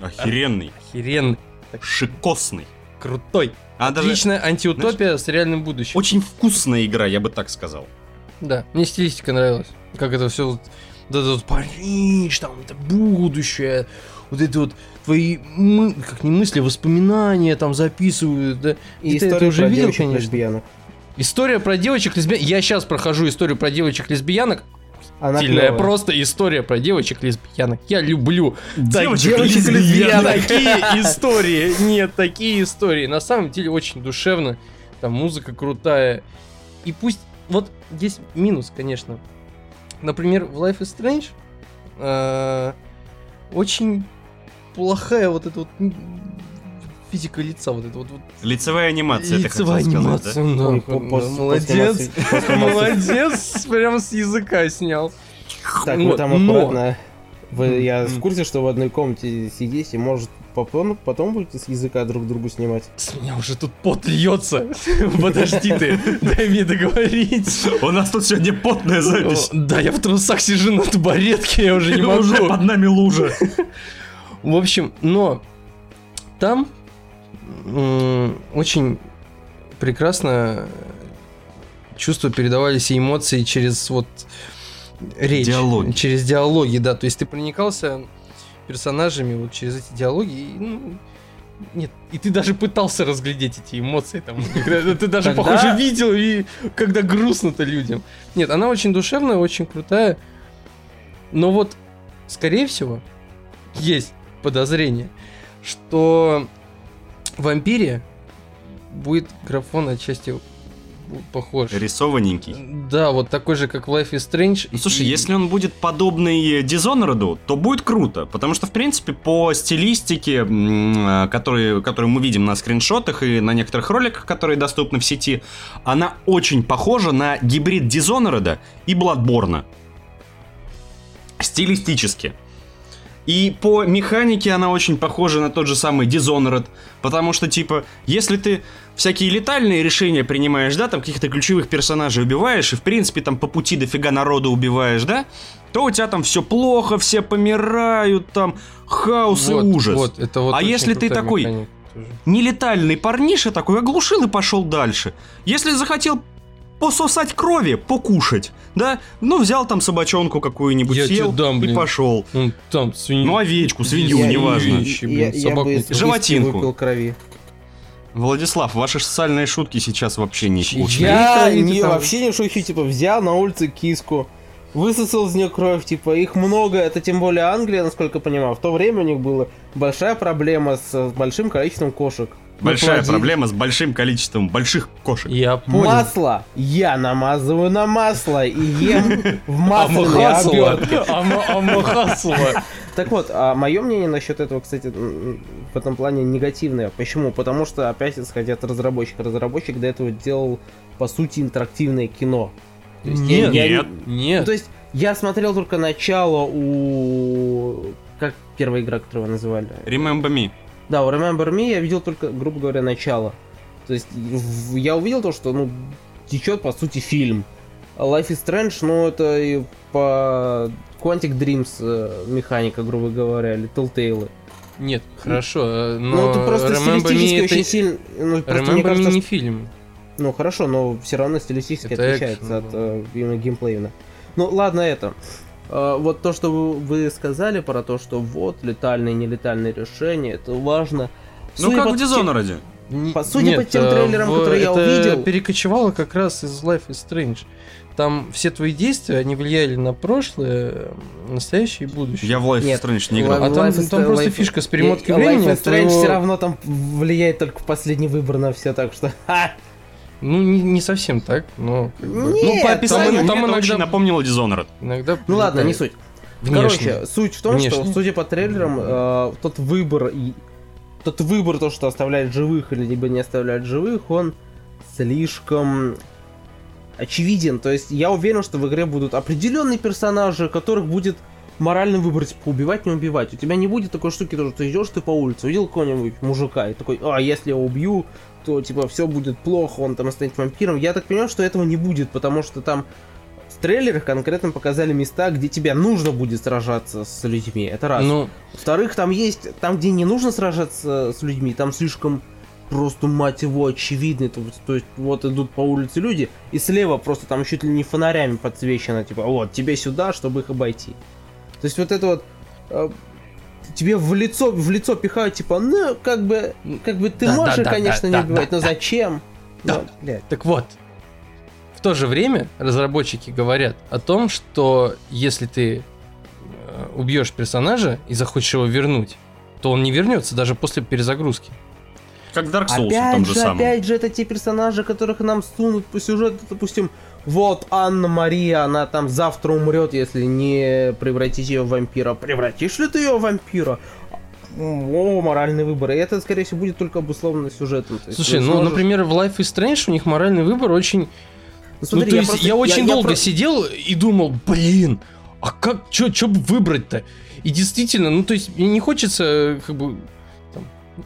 Охеренный, охеренный, шикосный. крутой. А даже Отличная антиутопия с реальным будущим. очень вкусная игра, я бы так сказал. Да, мне стилистика нравилась. Как это все вот, вот это вот Париж, там это будущее, вот это вот твои мы, как не мысли, воспоминания там записывают, да. И Ты это уже видел, девочек конечно? лесбиянок. История про девочек лесбиянок. Я сейчас прохожу историю про девочек лесбиянок. Она Стильная клёвая. просто история про девочек лесбиянок. Я люблю так- Девочек-лесбиянок. Такие истории. Нет, такие истории. На самом деле очень душевно. Там музыка крутая. И пусть... Вот есть минус, конечно. Например, в Life is Strange э, очень плохая вот эта вот физика лица, вот это вот, вот Лицевая анимация, лицевая сказать, да? анимация, да. По- Да, после- молодец, молодец, прям с языка снял. Так, Вот, там но- аккуратно. Вы, я в курсе, что в одной комнате сидите, может, потом, потом будете с языка друг другу снимать. С меня уже тут пот льется. Подожди ты, дай мне договорить. У нас тут сегодня потная запись. Да, я в трусах сижу на табуретке, я уже не Уже могу. под нами лужа. В общем, но там очень прекрасно чувства передавались и эмоции через вот речь. Диалоги. Через диалоги, да. То есть ты проникался персонажами вот через эти диалоги. И, ну, нет, и ты даже пытался разглядеть эти эмоции там. Ты даже, похоже, видел, и когда грустно-то людям. Нет, она очень душевная, очень крутая. Но вот, скорее всего, есть подозрение, что в вампире будет графон отчасти похож. Рисованненький. Да, вот такой же, как в Life is Strange. Ну, слушай, И- если он будет подобный Dishonored, то будет круто, потому что, в принципе, по стилистике, м, э, которую мы видим на скриншотах и на некоторых роликах, которые доступны в сети, она очень похожа на гибрид Dishonored и Bloodborne. Стилистически. И по механике она очень похожа на тот же самый Dishonored, потому что, типа, если ты всякие летальные решения принимаешь, да, там каких-то ключевых персонажей убиваешь, и, в принципе, там по пути дофига народа убиваешь, да, то у тебя там все плохо, все помирают, там хаос вот, и ужас. Вот, это вот А если ты такой- механика. Нелетальный парниша такой оглушил и пошел дальше. Если захотел пососать крови, покушать, да, ну взял там собачонку какую-нибудь, Я съел дам, и блин. пошел. Ну, там, свинью. Ну, овечку, свинью, Я- неважно. Вещи, блин, я, я собаку бы Животинку. выпил крови. Владислав, ваши социальные шутки сейчас вообще не скучные. Я не, там- вообще не шучу, типа, взял на улице киску, высосал из нее кровь, типа, их много, это тем более Англия, насколько я понимаю. В то время у них была большая проблема с большим количеством кошек. Большая Наплодили. проблема с большим количеством больших кошек. Я понял. Масло! Я намазываю на масло и ем в масляной Амахасова. обертке. Ама- Амахасова. Так вот, а мое мнение насчет этого, кстати, в этом плане негативное. Почему? Потому что, опять исходя от разработчика, разработчик до этого делал, по сути, интерактивное кино. То есть я- Нет, я не- Нет. Ну, Нет. то есть я смотрел только начало у... Как первая игра, которую вы называли? Remember me. Да, у Remember Me я видел только, грубо говоря, начало. То есть я увидел то, что, ну, течет, по сути, фильм. Life is Strange, ну, это и по Quantic Dreams э, механика, грубо говоря, или Telltale. Нет, хорошо, э, но Ну, это просто Remember стилистически Me очень это... сильно... Ну, просто Remember мне Me кажется, не что- фильм. Ну, хорошо, но все равно стилистически Это отличается экшен, от э, именно геймплейно. Ну, ладно это. Э, вот то, что вы, сказали про то, что вот, летальные и нелетальные решения, это важно. Ну Судя как по в Dishonored. Н- По- судя по тем э, трейлерам, в- которые я это увидел- перекочевало как раз из Life is Strange. Там все твои действия, они влияли на прошлое, настоящее и будущее. Я в Life is Нет. Strange не А играл. Life там, is- там просто Life- фишка с перемоткой времени. Life is Strange твоего- все равно там влияет только в последний выбор на все, так что... ха! Ну, не, не совсем так, но как бы, Нет, Ну, по там- описанию там мне это иногда- очень напомнило Dishonored. иногда... Ну ладно, не суть. Внешне. Короче, суть в том, что, Внешне. судя по трейлерам, э, тот выбор, и- тот выбор, то, что оставляет живых или либо не оставляет живых, он слишком очевиден. То есть я уверен, что в игре будут определенные персонажи, которых будет моральный выбор, типа, убивать, не убивать. У тебя не будет такой штуки, что ты идешь ты по улице, увидел какого-нибудь мужика, и такой, а, если я убью, то, типа, все будет плохо, он там станет вампиром. Я так понимаю, что этого не будет, потому что там в трейлерах конкретно показали места, где тебе нужно будет сражаться с людьми. Это раз. Ну, Во-вторых, там есть, там, где не нужно сражаться с людьми, там слишком просто, мать его, очевидно. То, то есть, вот идут по улице люди, и слева просто там чуть ли не фонарями подсвечено, типа, вот, тебе сюда, чтобы их обойти. То есть, вот это вот... тебе в лицо, в лицо пихают, типа, ну, как бы, как бы ты Да, можешь, да, да, конечно, да, не убивать, да, но да. зачем? Да. Блядь. Так вот, в то же время разработчики говорят о том, что если ты э, убьешь персонажа и захочешь его вернуть, то он не вернется даже после перезагрузки. Как Dark Souls, Опять там же, же самом. опять же, это те персонажи, которых нам сунут по сюжету, допустим, вот Анна Мария, она там завтра умрет, если не превратить ее в вампира. Превратишь ли ты ее в вампира? О, моральный выбор. И это, скорее всего, будет только обусловлено сюжетом. То есть Слушай, ну, сможешь- например, в Life is Strange у них моральный выбор очень... Ну, смотри, ну, то есть просто- я очень долго про- сидел и думал, блин, а как, чё бы выбрать-то? И действительно, ну, то есть мне не хочется, э, как бы,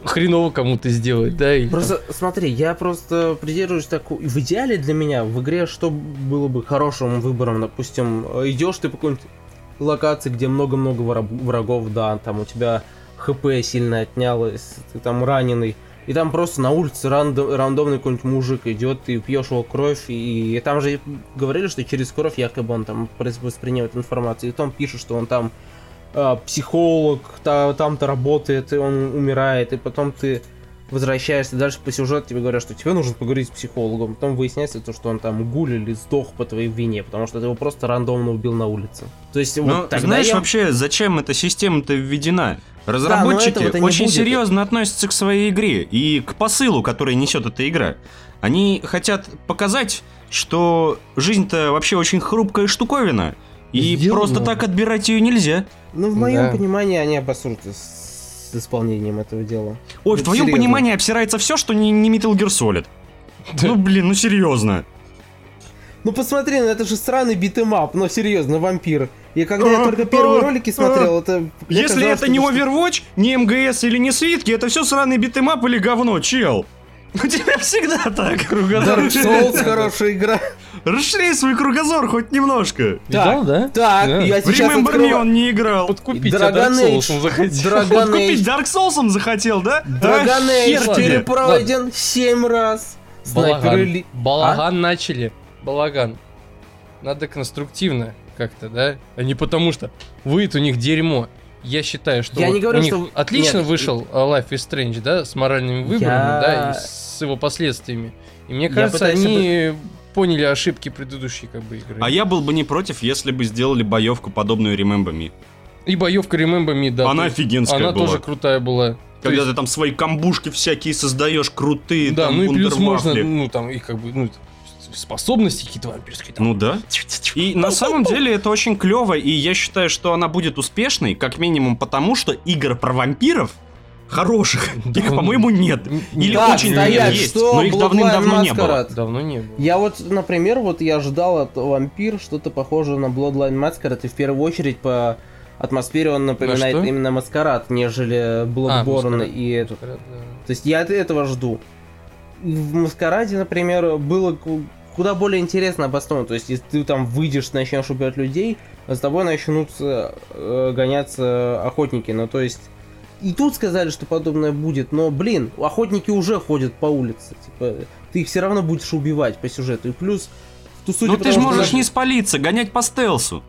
хреново кому-то сделать, да? Или, там, Просто смотри, я просто придерживаюсь такого. В идеале для меня в игре что было бы хорошим выбором, допустим, идешь ты по какой-нибудь локации, где много-много враг- врагов, да, там у тебя хп сильно отнялось, ты там раненый, и там просто на улице рандо- рандомный какой-нибудь мужик идет, ты пьешь его кровь, и, там же говорили, что через кровь якобы он там воспринимает информацию, и потом пишет, что он там психолог, та- там-то работает, и он умирает, и потом ты возвращаешься дальше по сюжету, тебе говорят, что тебе нужно поговорить с психологом. Потом выясняется то, что он там гуль или сдох по твоей вине, потому что ты его просто рандомно убил на улице. То есть Ну, вот тогда знаешь, я- вообще, зачем эта система-то введена? Разработчики не очень будет. серьезно относятся к своей игре и к посылу, который несет эта игра. Они хотят показать, что жизнь-то вообще очень хрупкая штуковина, и Сделано. просто так отбирать ее нельзя. Ну, в моем Да. понимании, они обосрутся с исполнением этого дела. Ой, в Ну, твоем серьезно. понимании обсирается все, что не, не Metal Gear Solid. Ну, блин, ну серьезно. Ну посмотри, ну это же сраный beat 'em up, но серьезно, вампир. И когда я только первые ролики смотрел, это... Если казалось, это не Overwatch, не MGS или не свитки, это все сраный beat 'em up или говно, чел. У тебя всегда так, кругозор. Dark Souls хорошая игра. Расширяй свой кругозор хоть немножко. Видал, да? Так, Да. я В сейчас Remember Me открываю. он не играл. Подкупить Dragon тебя Dark Souls он захотел. Dragon Вот купить Age. Dark Souls захотел, да? Dragon Да хер Age тебе. перепройден 7 раз. Снайперы Балаган. ли... Балаган начали. Балаган. Надо конструктивно как-то, да? А не потому что выйдет у них дерьмо. Я считаю, что Я вот не говорю, у них что- отлично Нет. вышел э, Life is Strange, да, с моральными выборами, Я- да, и с его последствиями. И мне кажется, пытаюсь они поняли ошибки предыдущей как бы игры. А я был бы не против, если бы сделали боевку подобную Remember Me. И боевка Remember Me, да. Она офигенская Она была. тоже крутая была. Когда есть- ты там свои камбушки всякие создаешь, крутые, да, там, ну и плюс можно, ну там, и как бы, ну, способности какие-то вампирские. Там. Ну да. И на самом деле это очень клево, и я считаю, что она будет успешной, как минимум потому, что игр про вампиров хороших, Да, их, по-моему, нет. Или Так, очень стоять, есть, что но их давным-давно не было. Давно не было. Я вот, например, вот я ждал от Вампир что-то похожее на Bloodline Masquerade, и в первую очередь по атмосфере он напоминает что? именно Маскарад, нежели Bloodborne Маскарад. и этот. Да. То есть я от этого жду. В Маскараде, например, было ку- куда более интересно обосновано. То есть, если ты там выйдешь, начнешь убивать людей, за тобой начнут э, гоняться охотники. Ну, то есть, и тут сказали, что подобное будет, но, блин, охотники уже ходят по улице. Типа, ты их все равно будешь убивать по сюжету. И плюс, в ту судя Ну ты же можешь даже не спалиться, гонять по стелсу.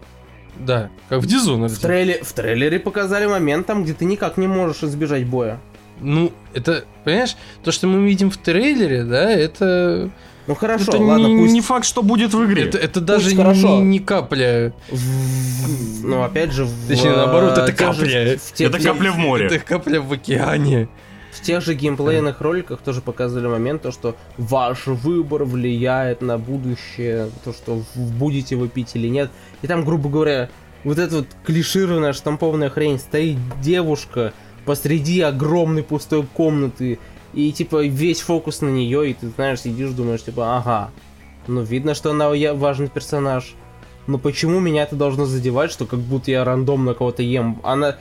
Да, как в Dishonored. в, трейле- в трейлере показали момент там, где ты никак не можешь избежать боя. Ну, это, понимаешь, то, что мы видим в трейлере, да, это... Ну хорошо, это ладно, не, пусть... не факт, что будет в игре. Это, это даже хорошо. не, не капля. В- Ну, опять же, в, Точнее, наоборот, э, это тех же- капля. в тех- Это капля в море. Это капля в океане. В тех же геймплейных роликах тоже показывали момент, то, что ваш выбор влияет на будущее, то, что будете вы пить или нет. И там, грубо говоря, вот эта вот клишированная штампованная хрень, стоит девушка посреди огромной пустой комнаты, и типа весь фокус на нее, и ты знаешь, сидишь, думаешь, типа, ага, ну видно, что она я- важный персонаж. Но почему меня это должно задевать, что как будто я рандомно кого-то ем? Она...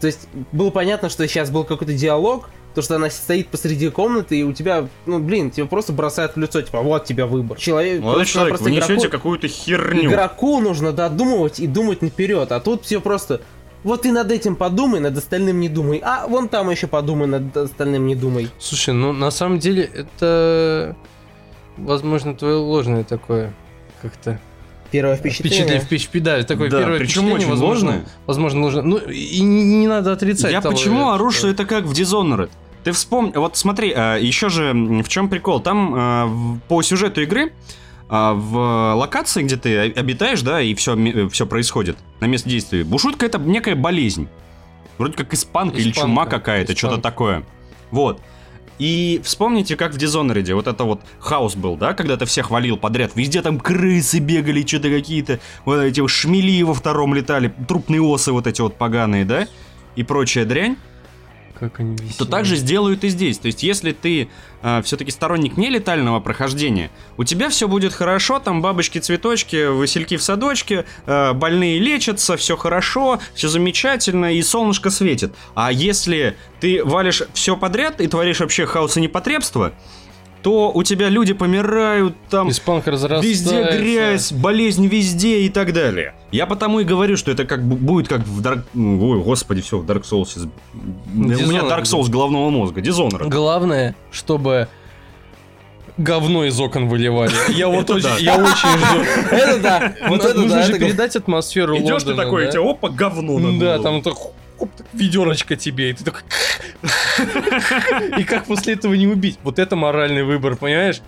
То есть, было понятно, что сейчас был какой-то диалог, то, что она стоит посреди комнаты, и у тебя, ну, блин, тебя просто бросают в лицо, типа, вот тебе выбор. Человек, Молодой просто- человек, просто вы несете какую-то херню. Игроку нужно додумывать и думать наперед, а тут все просто... Вот ты над этим подумай, над остальным не думай. А вон там еще подумай, над остальным не думай. Слушай, ну на самом деле это, возможно, твое ложное такое как-то Первое впечатление. впечатление. Впечатление, да, такое Да, первое причем впечатление, очень возможно, ложное. возможно, ложное. Ну и не, не надо отрицать. Я того, почему э, ору, что это как в Dishonored? Ты вспомни, вот смотри, еще же в чем прикол? Там в- по сюжету игры а, в локации, где ты обитаешь, да, и все, все происходит на месте действия, бушует какая-то некая болезнь. Вроде как испанка, или Испанка, чума какая-то, что-то такое. Вот. И вспомните, как в Dishonored, вот это вот хаос был, да, когда ты всех валил подряд, везде там крысы бегали, что-то какие-то, вот эти шмели во втором летали, трупные осы вот эти вот поганые, да, и прочая дрянь Как они веселые. то так же сделают и здесь. То есть, если ты все-таки сторонник нелетального прохождения, у тебя все будет хорошо, там бабочки, цветочки, васильки в садочке, э, больные лечатся, все хорошо, все замечательно, и солнышко светит. А если ты валишь все подряд и творишь вообще хаос и непотребство, то у тебя люди помирают, там Испанка. Везде грязь, болезнь везде и так далее. Я потому и говорю, что это как бу- будет как в Dark... Ой, господи, все, в Dark Souls. из- У меня Dishonored. Dark Souls головного мозга. Dishonored. Главное, чтобы говно из окон выливали. Я вот очень, да. я очень жду. Это да, вот это Нужно да, же это передать атмосферу Идешь ты такой, да? у тебя опа, говно на Да, там так так ведерочка тебе, и ты такой... И как после этого не убить? Вот это моральный выбор, понимаешь?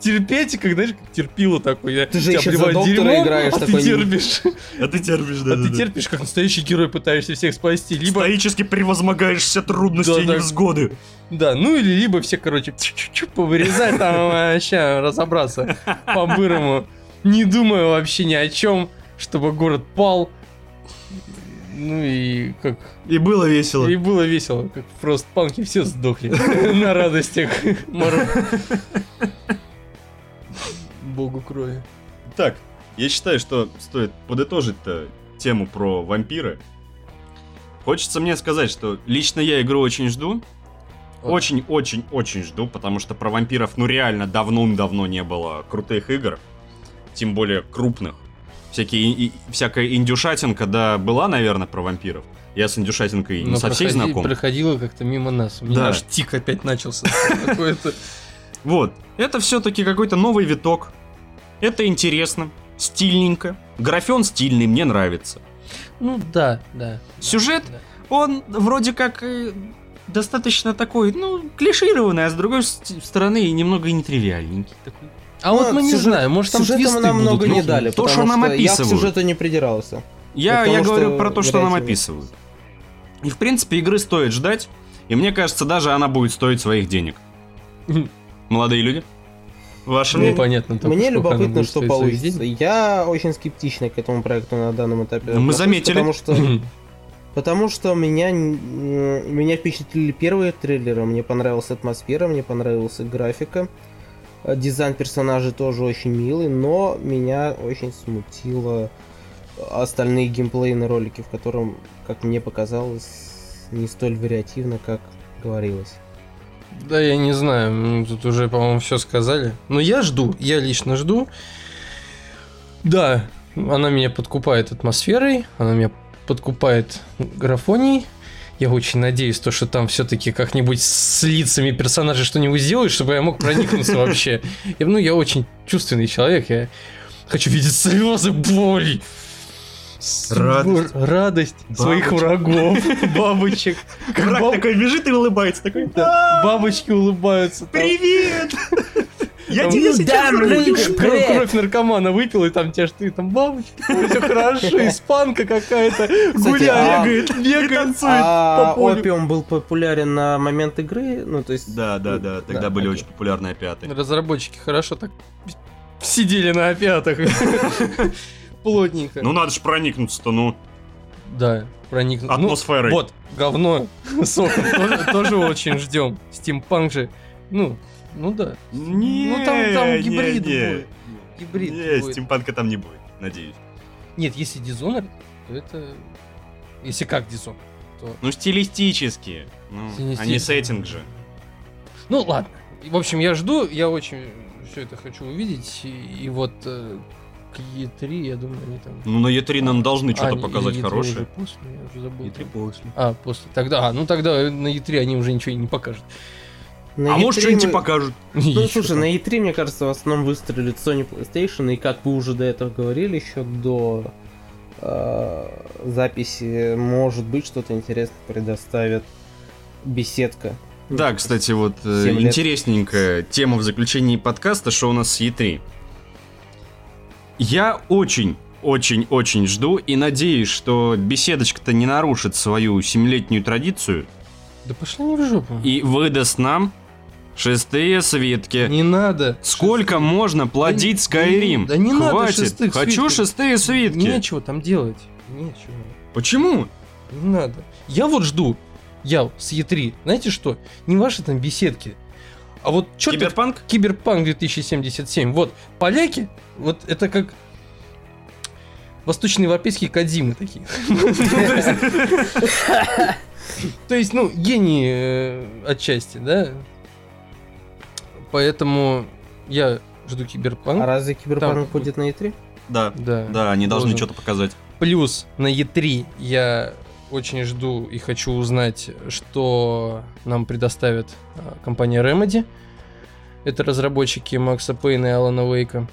Терпеть, как, знаешь, как терпило такой. Ты же тебя еще за доктора играешь, а ты терпишь. А ты терпишь, да, А ты терпишь, как настоящий герой пытаешься всех спасти. Либо, Стоически превозмогаешь все трудности Да, и да. невзгоды. да, ну или либо все, короче, повырезать, там вообще разобраться по-бырому. Не думаю вообще ни о чем, чтобы город пал. Ну и как... И было весело. И было весело, как в Фростпанке все сдохли на радостях. Богу крови. Так, я считаю, что стоит подытожить-то тему про вампиры. Хочется мне сказать, что лично я игру очень жду. Очень-очень-очень жду, потому что про вампиров ну реально давно-давно не было крутых игр. Тем более крупных. Всякие, и- всякая индюшатинка, да, была, наверное, про вампиров. Я с индюшатинкой не Но со всей знаком. проходило как-то мимо нас. У меня Да. аж тик опять начался. Вот. Это все-таки какой-то новый виток. Это интересно, стильненько. Графен стильный, мне нравится. Ну да, да. Сюжет, Да. он вроде как э, достаточно такой, ну, клишированный, а с другой стороны немного и нетривиальненький такой. А вот мы не сюжет- знаем, может там сюжетом твисты нам много будут. не Ну, дали, то, потому что нам я к описывают. сюжету не придирался. Я, Потому я говорю про то, что нам описывают. И, в принципе, игры стоит ждать. И мне кажется, даже она будет стоить своих денег. Молодые люди? Ваше Ну, мнение? понятно. только Мне любопытно, что получится. Я очень скептичный к этому проекту на данном этапе. Ну, мы заметили. Потому что, потому что меня, меня впечатлили первые трейлеры. Мне понравилась атмосфера, мне понравилась графика. Э, Дизайн персонажей тоже очень милый, но меня очень смутило остальные геймплейные ролики, в котором, как мне показалось, не столь вариативно, как говорилось. Да, я не знаю, м, тут уже, по-моему, все сказали. Но я жду, я лично жду. Да, она меня подкупает атмосферой, она меня подкупает графонией. Я очень надеюсь, то, что там все-таки как-нибудь с лицами персонажей что-нибудь сделают, чтобы я мог проникнуться вообще. Я, ну, я очень чувственный человек, я хочу видеть слезы, боль. Радость. радость своих врагов, бабочек. Как Враг баб- такой бежит и улыбается, такой, да, бабочки улыбаются. там. привет! Я тебя ну, сейчас. Кровь, наркомана выпил, и там те, что ты там бабочки, все хорошо, испанка какая-то, гуляет, а- бегает, бегает, танцует А по полю. опиум был популярен на момент игры, ну то есть... Да, да, да, тогда Да, были очень популярные опяты. Разработчики хорошо так сидели на опятах. Плотненько. Ну надо же проникнуться-то, ну, да, проникнут. Ну, атмосферой. вот, говно, сок, тоже, тоже очень ждем. Стимпанк же, ну, ну да, Не, Ну, там- там не, гибрид не. будет. гибрид Не, будет. стимпанка там не будет, надеюсь. Нет, если Dishonored, то это... Если как Dishonored, то... Ну, стилистически. Ну, а не Стилистически. сеттинг же. Ну, ладно. В общем, я жду, я очень все это хочу увидеть. И, и вот э, к E3, я думаю, они там... Ну, на Е3 нам должны А, что-то не, показать или E3 хорошее. уже после, я уже забыл. E3 после. А, после. Тогда, а, ну тогда на E3 они уже ничего не покажут. На А может, E3 что-нибудь мы- покажут. Ну, слушай, на E3, мне кажется, в основном выстрелит Sony PlayStation, и как вы уже до этого говорили, еще до э, записи, может быть, что-то интересное предоставит беседка. Да, кстати, вот э, лет. интересненькая тема в заключении подкаста, что у нас с E3. Я очень, очень, очень жду и надеюсь, что беседочка-то не нарушит свою семилетнюю традицию Да пошли они в жопу. и выдаст нам шестые свитки. Не надо. Сколько можно плодить Skyrim? Да не надо Хватит. шестых Хочу свитков. шестые свитки. Нечего там делать. Нечего. Почему? Не надо. Я вот жду. Я с E3. Знаете что? Не ваши там беседки. А вот что Киберпанк? Киберпанк 2077. Вот, поляки, вот это как восточноевропейские Кадзимы такие. То есть, ну, гении э, отчасти, да? Поэтому я жду А Киберпанк. разве Киберпанк Там- будет на E3? Да. Да. Да, они должны Должен. что-то показать. Плюс на E3 я очень жду и хочу узнать, что нам предоставит а, компания Remedy. Это разработчики Макса Пейна и Алана Вейка.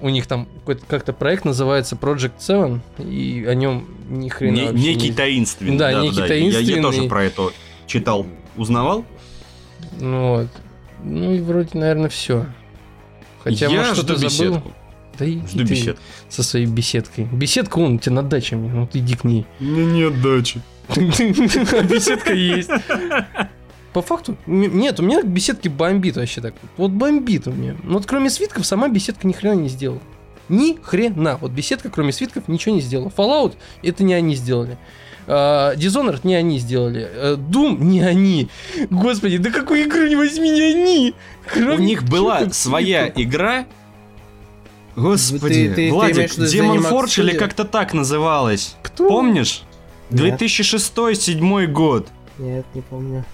У них там какой-то- как-то проект называется Project Seven, и о нем ни хрена Не- вообще некий не- таинственный. Да, некий Я- Я, таинственный. тоже про это читал. Узнавал? Ну вот. Ну и вроде, наверное, все. Хотя, я может, что-то забыл. беседку. Да иди Жду ты беседку. со своей беседкой. Беседка, он у тебя на даче, мне, ну ты иди к ней. Мне нет дачи. Беседка есть. По факту, нет, у меня беседки бомбит вообще так. Вот бомбит у меня. Но вот кроме свитков сама беседка ни хрена не сделала. Ни хрена. Вот беседка, кроме свитков, ничего не сделала. Fallout это не они сделали. А, Dishonored не они сделали. А, Doom не они. Господи, да какую игру не возьми, не они. У Кроме них была своя игра. Господи, Ты- ты- ты Владик, виду Demon Forge или как-то так называлась. Кто? Помнишь? Нет. 2006-2007 год. Нет, не помню.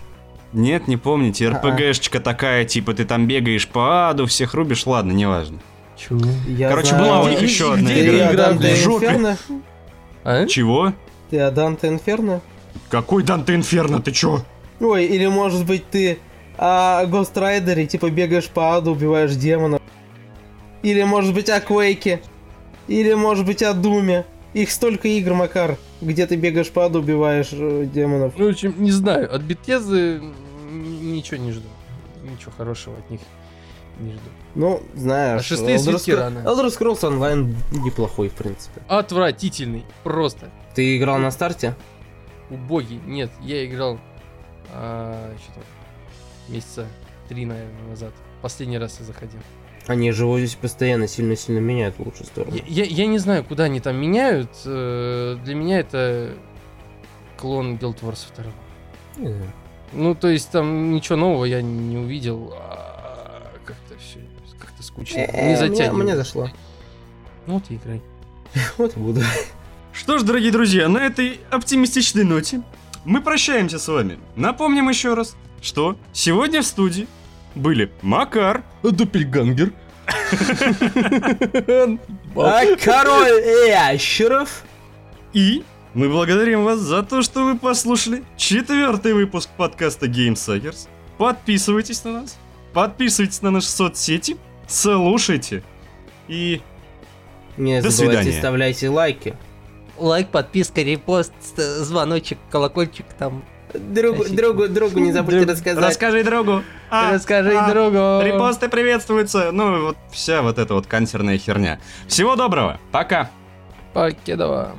Нет, не помните. РПГшечка такая, типа ты там бегаешь по аду, всех рубишь, ладно, неважно. Я Короче, знаю- была у них еще одна Ты игра. игра в жопе. А? Чего? Ты Аданте Инферно? Какой Данте Инферно, ты чё? Ой, или может быть ты о и типа бегаешь по аду, убиваешь демонов. Или может быть о Quake. Или может быть о Думе. Их столько игр, Макар, где ты бегаешь по аду, убиваешь э, демонов. Ну, в общем, не знаю. От Бетезы ничего не жду. Ничего хорошего от них не жду. Ну, знаешь, А шестые Elder свитки Scro- рано. Elder Scrolls Online неплохой, в принципе. Отвратительный. Просто. Ты играл на старте? Убогий. Нет, я играл а, что там, месяца три, наверное, назад. Последний раз я заходил. Они же его здесь постоянно сильно-сильно меняют в лучшую сторону. Я, я- я не знаю, куда они там меняют. э, Для меня это клон Guild Wars 2. Не знаю. Ну, то есть там ничего нового я не увидел. а Как-то все как-то скучно. Э, Не мне- затягивает. Мне зашло. Ну вот и играй. Вот буду. Что ж, дорогие друзья, на этой оптимистичной ноте мы прощаемся с вами. Напомним еще раз, что сегодня в студии были Макар, Доппельгангер. А король ящеров? и мы благодарим вас за то, что вы послушали четвертый выпуск подкаста Game Suckers. Подписывайтесь на нас, подписывайтесь на наши соцсети, слушайте и Не До забывайте, свидания. оставляйте лайки. Лайк, подписка, репост, звоночек, колокольчик там. Другу, другу, другу не забудьте Друг- рассказать. расскажи другу. А, Расскажи а, другу. Репосты приветствуются. Ну, вот вся вот эта вот консервная херня. Всего доброго. Пока. Покедова.